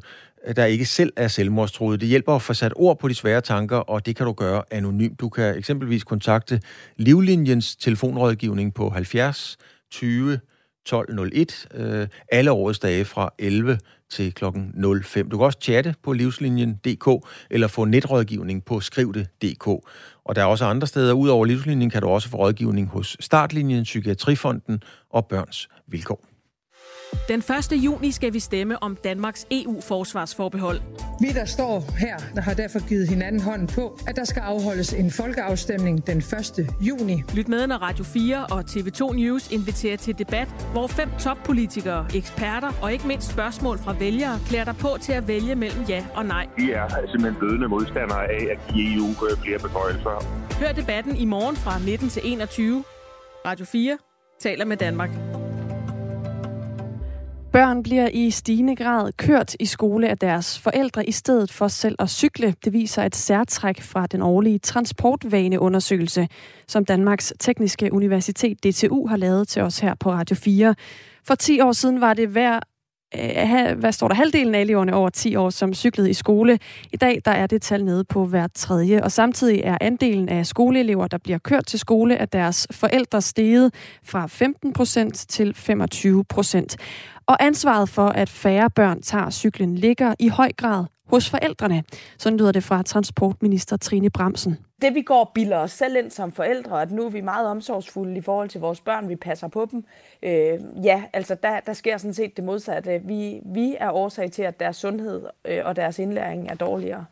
der ikke selv er selvmordstroet. Det hjælper at få sat ord på de svære tanker, og det kan du gøre anonymt. Du kan eksempelvis kontakte Livlinjens telefonrådgivning på 70 20 1201, øh, alle årets dage fra 11 til klokken 05. Du kan også chatte på livslinjen.dk eller få netrådgivning på skrivde.dk. Og der er også andre steder. Udover livslinjen kan du også få rådgivning hos Startlinjen, Psykiatrifonden og Børns Vilkår. Den 1. juni skal vi stemme om Danmarks EU-forsvarsforbehold. Vi, der står her, der har derfor givet hinanden hånden på, at der skal afholdes en folkeafstemning den 1. juni. Lyt med, når Radio 4 og TV2 News inviterer til debat, hvor fem toppolitikere, eksperter og ikke mindst spørgsmål fra vælgere klæder dig på til at vælge mellem ja og nej. Vi er simpelthen blødende modstandere af, at de EU flere beføjelser. Hør debatten i morgen fra 19 til 21. Radio 4 taler med Danmark. Børn bliver i stigende grad kørt i skole af deres forældre i stedet for selv at cykle. Det viser et særtræk fra den årlige transportvaneundersøgelse, som Danmarks Tekniske Universitet DTU har lavet til os her på Radio 4. For 10 år siden var det hver øh, hvad står der, halvdelen af eleverne over 10 år, som cyklede i skole. I dag der er det tal nede på hver tredje, og samtidig er andelen af skoleelever, der bliver kørt til skole af deres forældre steget fra 15 procent til 25 procent. Og ansvaret for, at færre børn tager cyklen, ligger i høj grad hos forældrene. Sådan lyder det fra transportminister Trine Bremsen. Det vi går og bilder os selv ind som forældre, at nu er vi meget omsorgsfulde i forhold til vores børn, vi passer på dem. Øh, ja, altså der, der sker sådan set det modsatte. Vi, vi er årsag til, at deres sundhed øh, og deres indlæring er dårligere.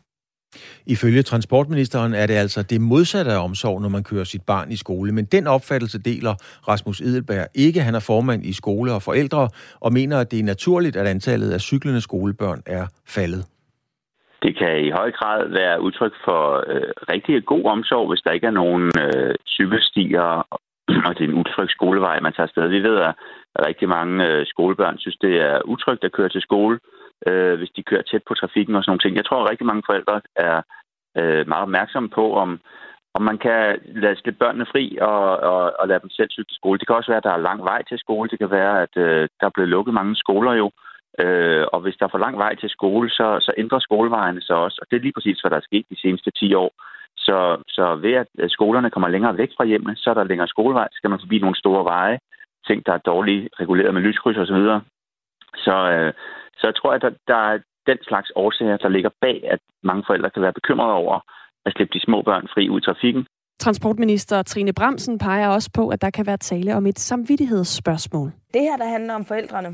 Ifølge transportministeren er det altså det modsatte af omsorg, når man kører sit barn i skole. Men den opfattelse deler Rasmus Edelberg ikke. Han er formand i skole og forældre og mener, at det er naturligt, at antallet af cyklende skolebørn er faldet. Det kan i høj grad være udtryk for øh, rigtig god omsorg, hvis der ikke er nogen øh, cykelstier, og det er en utryg skolevej, man tager afsted. Vi ved, at rigtig mange øh, skolebørn synes, det er utrygt at køre til skole øh, øh, hvis de kører tæt på trafikken og sådan nogle ting. Jeg tror, at rigtig mange forældre er øh, meget opmærksomme på, om, om man kan lade slippe børnene fri og, og, og lade dem selv cykle til skole. Det kan også være, at der er lang vej til skole. Det kan være, at øh, der er blevet lukket mange skoler jo. Øh, og hvis der er for lang vej til skole, så, så ændrer skolevejene sig også. Og det er lige præcis, hvad der er sket de seneste 10 år. Så, så ved at skolerne kommer længere væk fra hjemmene, så er der længere skolevej. Så skal man forbi nogle store veje, ting, der er dårligt reguleret med lyskryds osv. Så, så, øh, så jeg tror, at der, der er den slags årsager, der ligger bag, at mange forældre kan være bekymrede over at slippe de små børn fri ud i trafikken. Transportminister Trine Bremsen peger også på, at der kan være tale om et samvittighedsspørgsmål. Det her, der handler om forældrene,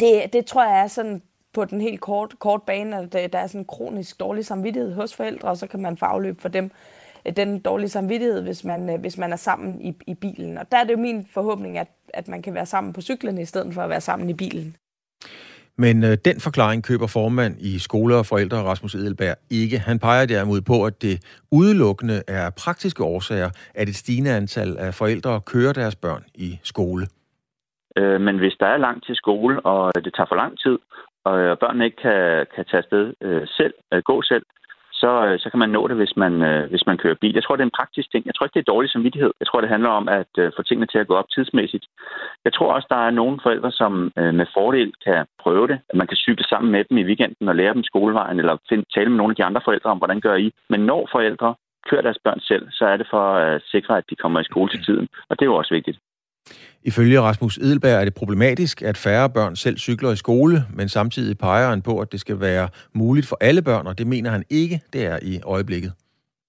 det, det tror jeg er sådan på den helt kort, kort bane, at der er sådan en kronisk dårlig samvittighed hos forældre, og så kan man få afløb for dem den dårlige samvittighed, hvis man, hvis man er sammen i, i bilen. Og der er det jo min forhåbning, at, at man kan være sammen på cyklen, i stedet for at være sammen i bilen. Men øh, den forklaring køber formand i skole og forældre Rasmus Edelberg ikke. Han peger derimod på, at det udelukkende er praktiske årsager, at et stigende antal af forældre kører deres børn i skole. Øh, men hvis der er langt til skole, og det tager for lang tid, og øh, børnene ikke kan, kan tage afsted øh, selv, øh, gå selv, så, øh, så kan man nå det, hvis man, øh, hvis man kører bil. Jeg tror, det er en praktisk ting. Jeg tror ikke, det er dårlig samvittighed. Jeg tror, det handler om at øh, få tingene til at gå op tidsmæssigt. Jeg tror også, der er nogle forældre, som med fordel kan prøve det. At man kan cykle sammen med dem i weekenden og lære dem skolevejen, eller finde, tale med nogle af de andre forældre om, hvordan gør I. Men når forældre kører deres børn selv, så er det for at sikre, at de kommer i skole til tiden. Og det er jo også vigtigt. Ifølge Rasmus Edelberg er det problematisk, at færre børn selv cykler i skole, men samtidig peger han på, at det skal være muligt for alle børn, og det mener han ikke, det er i øjeblikket.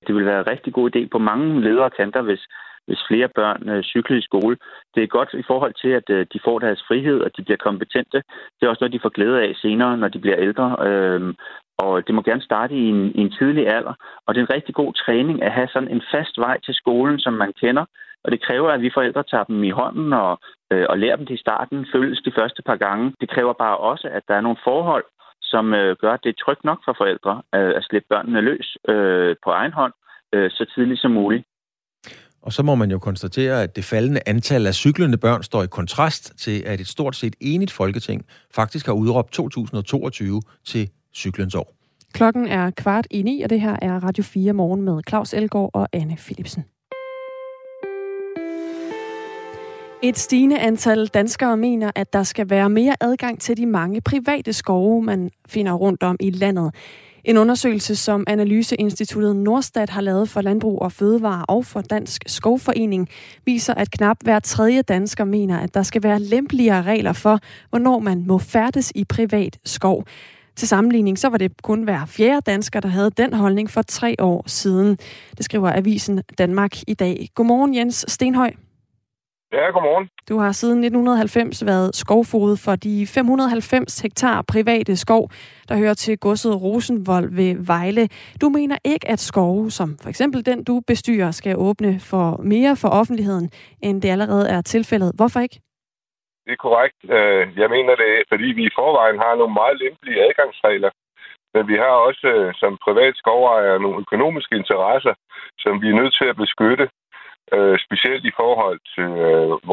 Det vil være en rigtig god idé på mange ledere kanter, hvis, hvis flere børn øh, cykler i skole. Det er godt i forhold til, at øh, de får deres frihed, og de bliver kompetente. Det er også noget, de får glæde af senere, når de bliver ældre. Øh, og det må gerne starte i en, i en tidlig alder. Og det er en rigtig god træning at have sådan en fast vej til skolen, som man kender, og det kræver, at vi forældre tager dem i hånden og, øh, og lærer dem det i starten, følges de første par gange. Det kræver bare også, at der er nogle forhold, som øh, gør, at det er trygt nok for forældre øh, at slippe børnene løs øh, på egen hånd øh, så tidligt som muligt. Og så må man jo konstatere, at det faldende antal af cyklende børn står i kontrast til, at et stort set enigt folketing faktisk har udråbt 2022 til cyklens år. Klokken er kvart i ni, og det her er Radio 4 morgen med Claus Elgaard og Anne Philipsen. Et stigende antal danskere mener, at der skal være mere adgang til de mange private skove, man finder rundt om i landet. En undersøgelse, som Analyseinstituttet Nordstat har lavet for Landbrug og Fødevare og for Dansk Skovforening, viser, at knap hver tredje dansker mener, at der skal være lempeligere regler for, hvornår man må færdes i privat skov. Til sammenligning så var det kun hver fjerde dansker, der havde den holdning for tre år siden. Det skriver Avisen Danmark i dag. Godmorgen Jens Stenhøj. Ja, godmorgen. Du har siden 1990 været skovfod for de 590 hektar private skov, der hører til godset Rosenvold ved Vejle. Du mener ikke, at skove, som for eksempel den, du bestyrer, skal åbne for mere for offentligheden, end det allerede er tilfældet. Hvorfor ikke? Det er korrekt. Øh, jeg mener det, fordi vi i forvejen har nogle meget lempelige adgangsregler. Men vi har også øh, som privat skovejer nogle økonomiske interesser, som vi er nødt til at beskytte øh, specielt i forhold til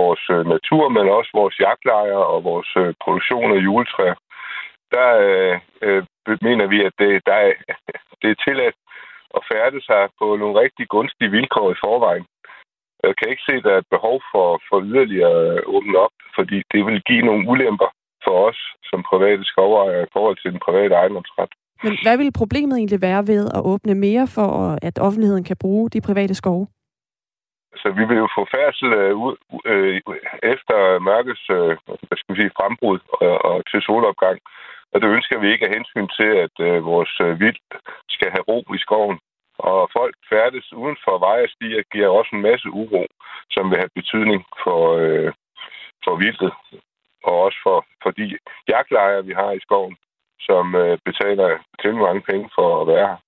vores natur, men også vores jagtlejre og vores produktion af juletræer. Der øh, mener vi, at det, der er, (laughs) det er tilladt at færde sig på nogle rigtig gunstige vilkår i forvejen. Jeg kan ikke se, at der er et behov for, for yderligere at åbne op, fordi det vil give nogle ulemper for os som private skovejere i forhold til den private ejendomsret. Men hvad vil problemet egentlig være ved at åbne mere for, at offentligheden kan bruge de private skove? Så vi vil jo få færdsel øh, øh, efter mørkets øh, hvad skal vi sige, frembrud og, og til solopgang. Og det ønsker vi ikke af hensyn til, at øh, vores øh, vildt skal have ro i skoven. Og folk færdes uden for veje og stier giver også en masse uro, som vil have betydning for, øh, for vildtet. Og også for, for de jagtlejre, vi har i skoven, som øh, betaler til mange penge for at være her.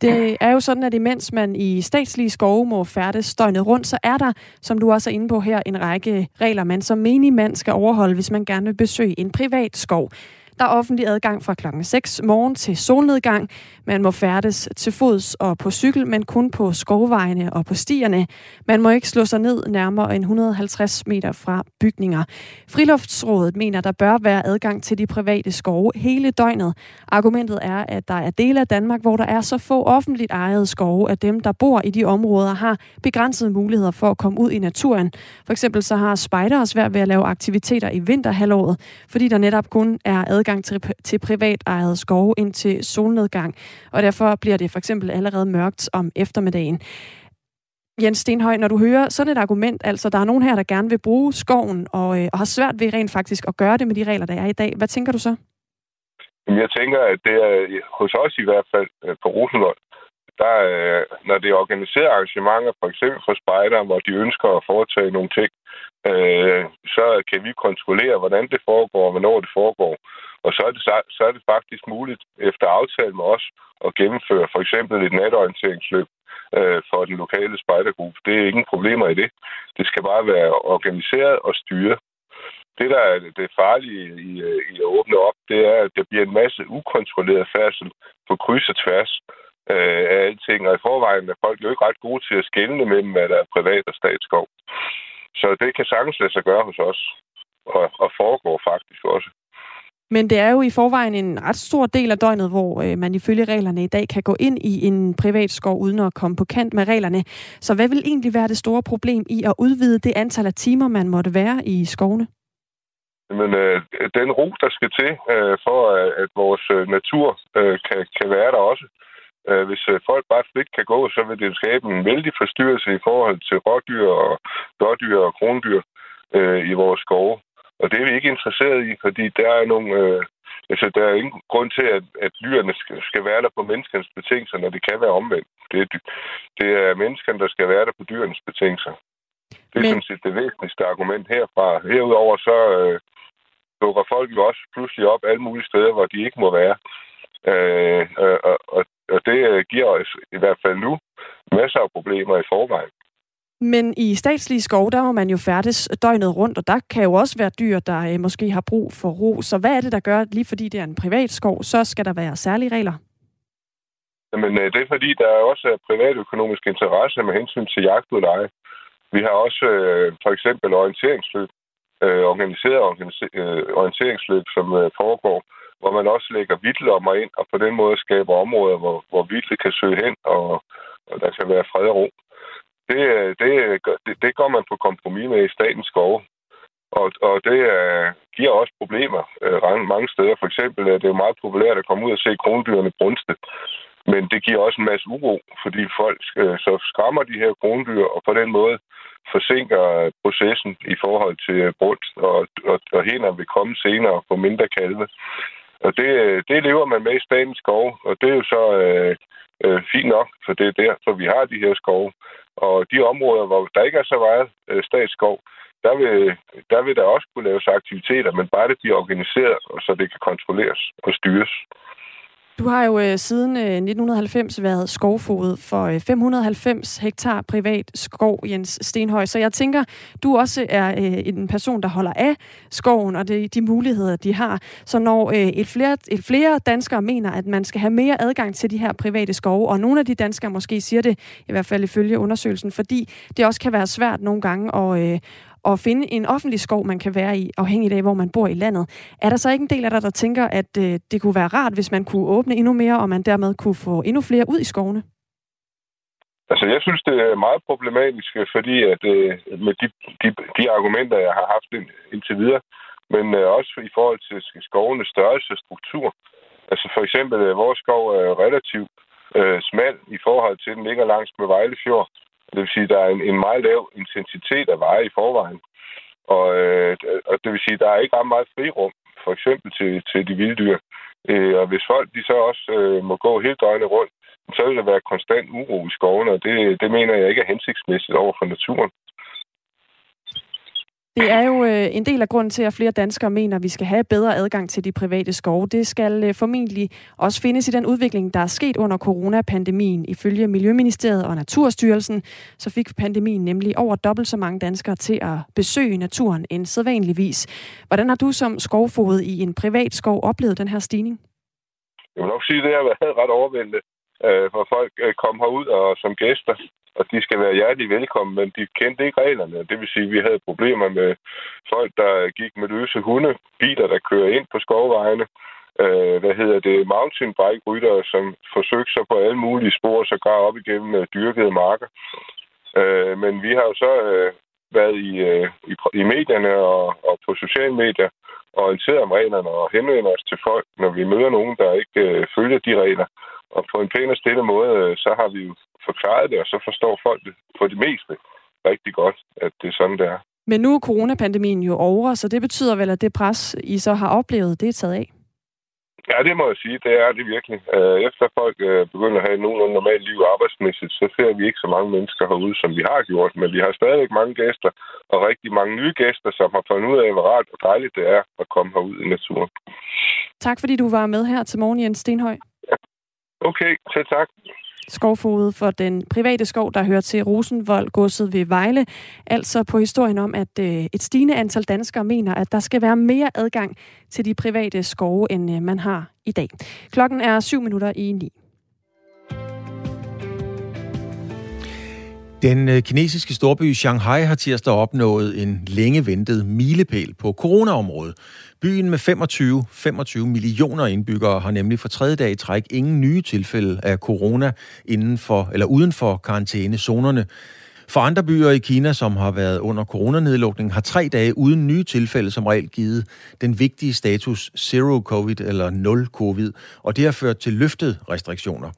Det er jo sådan, at imens man i statslige skove må færdes døgnet rundt, så er der, som du også er inde på her, en række regler, man som menig mand skal overholde, hvis man gerne vil besøge en privat skov. Der er offentlig adgang fra klokken 6 morgen til solnedgang. Man må færdes til fods og på cykel, men kun på skovvejene og på stierne. Man må ikke slå sig ned nærmere end 150 meter fra bygninger. Friluftsrådet mener, der bør være adgang til de private skove hele døgnet. Argumentet er, at der er dele af Danmark, hvor der er så få offentligt ejede skove, at dem, der bor i de områder, har begrænsede muligheder for at komme ud i naturen. For eksempel så har spejdere svært ved at lave aktiviteter i vinterhalvåret, fordi der netop kun er adgang adgang til, til privat ejet skove indtil solnedgang, og derfor bliver det for eksempel allerede mørkt om eftermiddagen. Jens Stenhøj, når du hører sådan et argument, altså der er nogen her, der gerne vil bruge skoven og, øh, og har svært ved rent faktisk at gøre det med de regler, der er i dag. Hvad tænker du så? Jeg tænker, at det er hos os i hvert fald øh, på Rosenvold, der, øh, når det er organiseret arrangementer, for eksempel for spejder, hvor de ønsker at foretage nogle ting, øh, så kan vi kontrollere, hvordan det foregår, og hvornår det foregår. Og så er, det, så er det faktisk muligt efter aftale med os at gennemføre for eksempel et natorienteringsløb øh, for den lokale spejdergruppe. Det er ingen problemer i det. Det skal bare være organiseret og styret. Det, der er det farlige i, øh, i at åbne op, det er, at der bliver en masse ukontrolleret færdsel på kryds og tværs øh, af alting. Og i forvejen er folk jo ikke ret gode til at skelne mellem, hvad der er privat og statsskov. Så det kan sagtens lade sig gøre hos os, og, og foregår faktisk også. Men det er jo i forvejen en ret stor del af døgnet, hvor øh, man ifølge reglerne i dag kan gå ind i en privat skov uden at komme på kant med reglerne. Så hvad vil egentlig være det store problem i at udvide det antal af timer, man måtte være i skovene? Men øh, den ro, der skal til øh, for, øh, at vores øh, natur øh, kan, kan være der også. Øh, hvis øh, folk bare frit kan gå, så vil det skabe en vældig forstyrrelse i forhold til rådyr og dårdyr og krondyr øh, i vores skove. Og det er vi ikke interesseret i, fordi der er nogle... Øh, altså, der er ingen grund til, at, at dyrene skal, skal være der på menneskernes betingelser, når det kan være omvendt. Det er, det er menneskerne, der skal være der på dyrenes betingelser. Det er Men... sådan set det væsentligste argument herfra. Herudover så øh, dukker folk jo også pludselig op alle mulige steder, hvor de ikke må være. Øh, og, og, og det giver os i hvert fald nu masser af problemer i forvejen. Men i statslige skov, der må man jo færdes døgnet rundt, og der kan jo også være dyr, der øh, måske har brug for ro. Så hvad er det, der gør, at lige fordi det er en privat skov, så skal der være særlige regler? Jamen, øh, det er fordi, der er også privatøkonomisk interesse med hensyn til jagtudleje. Vi har også øh, for eksempel orienteringsløb, øh, organiseret organiser, øh, orienteringsløb, som øh, foregår, hvor man også lægger vildlommer ind, og på den måde skaber områder, hvor, hvor vildt kan søge hen, og, og der kan være fred og ro det, øh, det, øh, det, det går man på kompromis med i statens skove. Og, og det uh, giver også problemer uh, mange steder. For eksempel er det jo meget populært at komme ud og se krondyrene brunste. Men det giver også en masse uro, fordi folk uh, så skræmmer de her krondyr, og på den måde forsinker processen i forhold til brunst, og, og, og hænder vil komme senere på mindre kalve. Og det, det lever man med i statens skov, og det er jo så øh, øh, fint nok, for det er derfor, vi har de her skove. Og de områder, hvor der ikke er så meget øh, statsskov, der vil, der vil der også kunne laves aktiviteter, men bare det bliver organiseret, så det kan kontrolleres og styres. Du har jo øh, siden øh, 1990 været skovfod for øh, 590 hektar privat skov, Jens Stenhøj. Så jeg tænker, du også er øh, en person, der holder af skoven og det, de muligheder, de har. Så når øh, et, flere, et flere danskere mener, at man skal have mere adgang til de her private skove, og nogle af de danskere måske siger det, i hvert fald ifølge undersøgelsen, fordi det også kan være svært nogle gange at, øh, at finde en offentlig skov, man kan være i, afhængig af, hvor man bor i landet. Er der så ikke en del af dig, der tænker, at øh, det kunne være rart, hvis man kunne åbne endnu mere, og man dermed kunne få endnu flere ud i skovene? Altså, jeg synes, det er meget problematisk, øh, fordi at øh, med de, de, de argumenter, jeg har haft ind, indtil videre, men øh, også i forhold til skovenes størrelse og struktur. Altså for eksempel, øh, vores skov er relativt øh, smal i forhold til, at den ligger langs med Vejlefjord. Det vil sige, at der er en, en meget lav intensitet af veje i forvejen. Og, øh, og det vil sige, at der er ikke ret meget frirum, for eksempel til, til de vilde dyr. Øh, og hvis folk de så også øh, må gå helt døgnet rundt, så vil der være konstant uro i skovene, og det, det mener jeg ikke er hensigtsmæssigt over for naturen. Det er jo øh, en del af grunden til, at flere danskere mener, at vi skal have bedre adgang til de private skove. Det skal øh, formentlig også findes i den udvikling, der er sket under coronapandemien. Ifølge Miljøministeriet og Naturstyrelsen, så fik pandemien nemlig over dobbelt så mange danskere til at besøge naturen end sædvanligvis. Hvordan har du som skovfod i en privat skov oplevet den her stigning? Jeg vil nok sige, at det har været ret overvældende, øh, folk øh, kom herud og som gæster og de skal være hjertelig velkommen, men de kendte ikke reglerne. Det vil sige, at vi havde problemer med folk, der gik med løse hunde, biler, der kører ind på skovvejene, øh, hvad hedder det, mountainbike-ryttere, som forsøgte sig på alle mulige spor, så gar op igennem øh, dyrkede marker. Øh, men vi har jo så øh, været i, øh, i, i medierne og, og på sociale medier og orienteret om reglerne og henvender os til folk, når vi møder nogen, der ikke øh, følger de regler. Og på en pæn og stille måde, øh, så har vi jo forklaret det, og så forstår folk det på det meste rigtig godt, at det er sådan, det er. Men nu er coronapandemien jo over, så det betyder vel, at det pres, I så har oplevet, det er taget af? Ja, det må jeg sige. Det er det virkelig. Øh, efter folk øh, begynder at have nogenlunde normalt liv arbejdsmæssigt, så ser vi ikke så mange mennesker herude, som vi har gjort. Men vi har stadigvæk mange gæster, og rigtig mange nye gæster, som har fundet ud af, hvor rart og dejligt det er at komme herud i naturen. Tak fordi du var med her til morgen, Jens Stenhøj. Okay, selv tak Skovfodet for den private skov, der hører til Rosenvold godset ved Vejle. Altså på historien om, at øh, et stigende antal danskere mener, at der skal være mere adgang til de private skove, end øh, man har i dag. Klokken er syv minutter i ni. Den øh, kinesiske storby Shanghai har tirsdag opnået en længe ventet milepæl på coronaområdet. Byen med 25, 25 millioner indbyggere har nemlig for tredje dag i træk ingen nye tilfælde af corona inden for, eller uden for karantænezonerne. For andre byer i Kina, som har været under coronanedlukning, har tre dage uden nye tilfælde som regel givet den vigtige status Zero Covid eller Nul Covid, og det har ført til løftet restriktioner.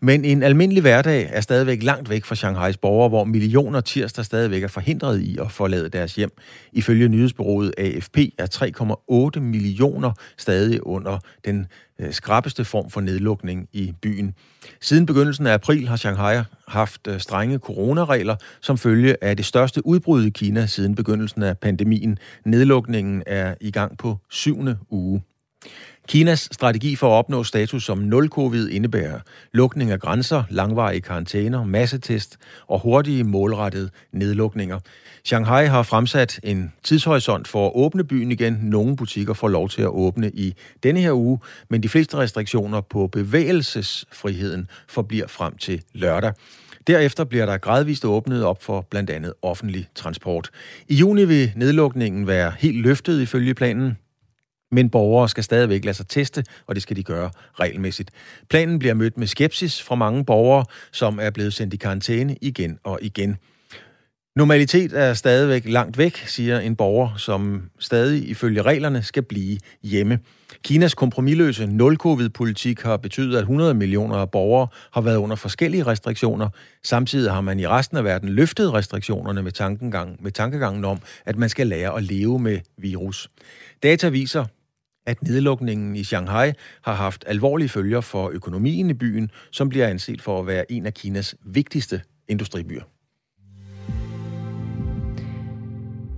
Men en almindelig hverdag er stadigvæk langt væk fra Shanghais borgere, hvor millioner tirsdag stadigvæk er forhindret i at forlade deres hjem. Ifølge nyhedsbyrået AFP er 3,8 millioner stadig under den øh, skrappeste form for nedlukning i byen. Siden begyndelsen af april har Shanghai haft øh, strenge coronaregler som følge af det største udbrud i Kina siden begyndelsen af pandemien. Nedlukningen er i gang på syvende uge. Kinas strategi for at opnå status som nul-covid indebærer lukning af grænser, langvarige karantæner, massetest og hurtige målrettede nedlukninger. Shanghai har fremsat en tidshorisont for at åbne byen igen. Nogle butikker får lov til at åbne i denne her uge, men de fleste restriktioner på bevægelsesfriheden forbliver frem til lørdag. Derefter bliver der gradvist åbnet op for blandt andet offentlig transport. I juni vil nedlukningen være helt løftet ifølge planen. Men borgere skal stadigvæk lade sig teste, og det skal de gøre regelmæssigt. Planen bliver mødt med skepsis fra mange borgere, som er blevet sendt i karantæne igen og igen. Normalitet er stadigvæk langt væk, siger en borger, som stadig ifølge reglerne skal blive hjemme. Kinas kompromilløse nul-covid-politik har betydet, at 100 millioner af borgere har været under forskellige restriktioner. Samtidig har man i resten af verden løftet restriktionerne med, tankegang, med tankegangen om, at man skal lære at leve med virus. Data viser, at nedlukningen i Shanghai har haft alvorlige følger for økonomien i byen, som bliver anset for at være en af Kinas vigtigste industribyer.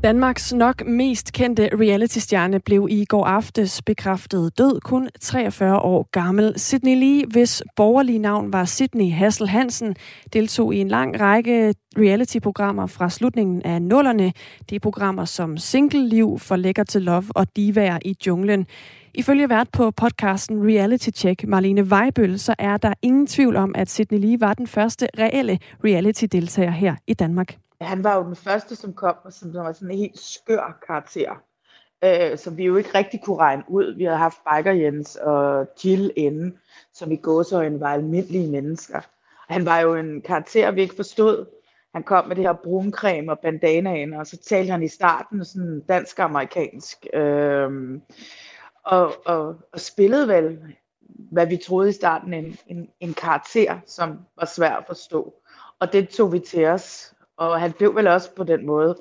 Danmarks nok mest kendte reality-stjerne blev i går aftes bekræftet død, kun 43 år gammel. Sydney Lee, hvis borgerlige navn var Sydney Hassel Hansen, deltog i en lang række reality-programmer fra slutningen af nullerne. Det er programmer som Single Liv, For Lækker til Love og Divær i junglen. Ifølge vært på podcasten Reality Check, Marlene Weibøl, så er der ingen tvivl om, at Sydney Lee var den første reelle reality-deltager her i Danmark han var jo den første, som kom, som, som var sådan en helt skør karakter, øh, som vi jo ikke rigtig kunne regne ud. Vi havde haft Biker Jens og Jill inden, som i gåsøjne var almindelige mennesker. Han var jo en karakter, vi ikke forstod. Han kom med det her bruncreme og bandanaen, og så talte han i starten sådan dansk-amerikansk. Øh, og, og, og spillede vel, hvad vi troede i starten, en, en, en karakter, som var svær at forstå. Og det tog vi til os, og han blev vel også på den måde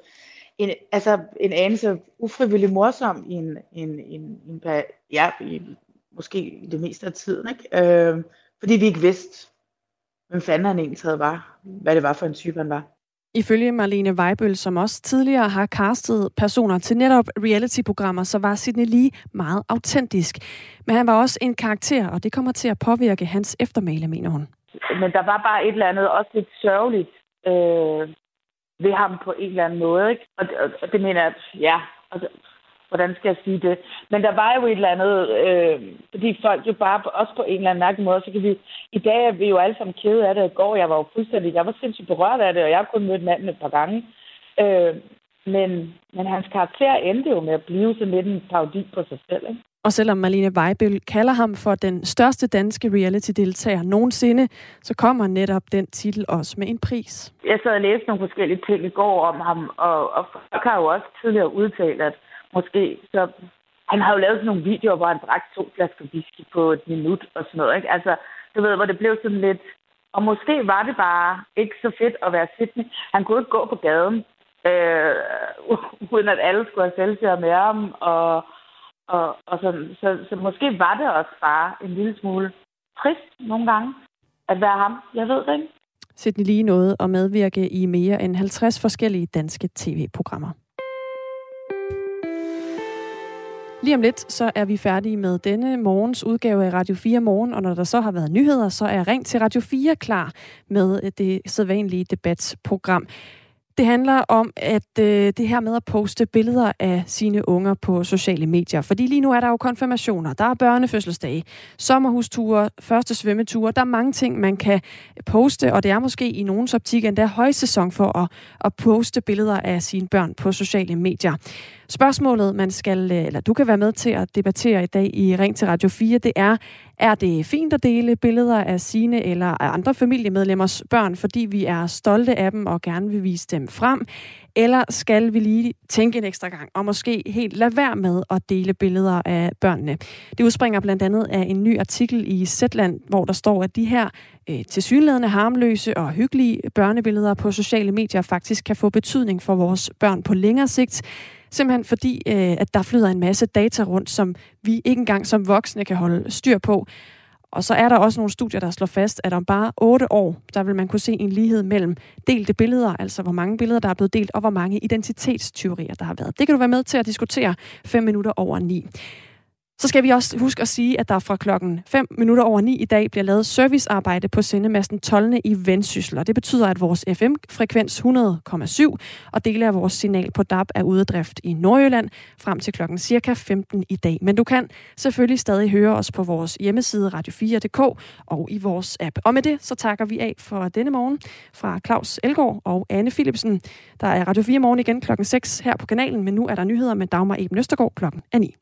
en, altså en anelse ufrivillig morsom i en, en, en, en ja, i, måske i det meste af tiden, ikke? Øh, fordi vi ikke vidste, hvem fanden han egentlig havde var, hvad det var for en type, han var. Ifølge Marlene Weibøl, som også tidligere har castet personer til netop reality-programmer, så var Sidney Lee meget autentisk. Men han var også en karakter, og det kommer til at påvirke hans eftermæle, mener hun. Men der var bare et eller andet også lidt sørgeligt øh, ved ham på en eller anden måde. Ikke? Og, og, og det mener jeg, ja, altså, hvordan skal jeg sige det? Men der var jo et eller andet, øh, fordi folk jo bare også på en eller anden mærkelig måde, så kan vi, i dag er vi jo alle sammen kede af det. I går, jeg var jo fuldstændig, jeg var sindssygt berørt af det, og jeg har kun mødt manden et par gange. Øh, men, men hans karakter endte jo med at blive sådan lidt en parodi på sig selv. Ikke? Og selvom Marlene Weibel kalder ham for den største danske reality-deltager nogensinde, så kommer netop den titel også med en pris. Jeg sad og læste nogle forskellige ting i går om ham, og, og folk har jo også tidligere udtalt, at måske så... Han har jo lavet sådan nogle videoer, hvor han drak to flasker whisky på et minut og sådan noget. Ikke? Altså, du ved, hvor det blev sådan lidt... Og måske var det bare ikke så fedt at være Sydney. Han kunne ikke gå på gaden, øh, uden at alle skulle have selfie med ham, og og, og så, så, så måske var det også bare en lille smule trist nogle gange at være ham. Jeg ved det ikke. Sidney lige noget at medvirke i mere end 50 forskellige danske tv-programmer. Lige om lidt, så er vi færdige med denne morgens udgave af Radio 4 Morgen, og når der så har været nyheder, så er Ring til Radio 4 klar med det sædvanlige debatsprogram. Det handler om, at øh, det her med at poste billeder af sine unger på sociale medier. Fordi lige nu er der jo konfirmationer, der er børnefødselsdage, sommerhusture, første svømmeture. Der er mange ting, man kan poste, og det er måske i nogens optik endda højsæson for at, at poste billeder af sine børn på sociale medier. Spørgsmålet, man skal, øh, eller du kan være med til at debattere i dag i Ring til Radio 4, det er, er det fint at dele billeder af sine eller af andre familiemedlemmers børn, fordi vi er stolte af dem og gerne vil vise dem frem? Eller skal vi lige tænke en ekstra gang og måske helt lade være med at dele billeder af børnene? Det udspringer blandt andet af en ny artikel i Zetland, hvor der står, at de her øh, tilsyneladende harmløse og hyggelige børnebilleder på sociale medier faktisk kan få betydning for vores børn på længere sigt. Simpelthen fordi, øh, at der flyder en masse data rundt, som vi ikke engang som voksne kan holde styr på. Og så er der også nogle studier, der slår fast, at om bare 8 år, der vil man kunne se en lighed mellem delte billeder, altså hvor mange billeder, der er blevet delt, og hvor mange identitetsteorier, der har været. Det kan du være med til at diskutere 5 minutter over 9. Så skal vi også huske at sige, at der fra klokken 5 minutter over 9 i dag bliver lavet servicearbejde på sendemasten 12. i Vendsyssel. Og det betyder, at vores FM-frekvens 100,7 og dele af vores signal på DAB er ude drift i Nordjylland frem til klokken cirka 15 i dag. Men du kan selvfølgelig stadig høre os på vores hjemmeside radio4.dk og i vores app. Og med det, så takker vi af for denne morgen fra Claus Elgård og Anne Philipsen. Der er Radio 4 morgen igen klokken 6 her på kanalen, men nu er der nyheder med Dagmar Eben Østergaard klokken 9.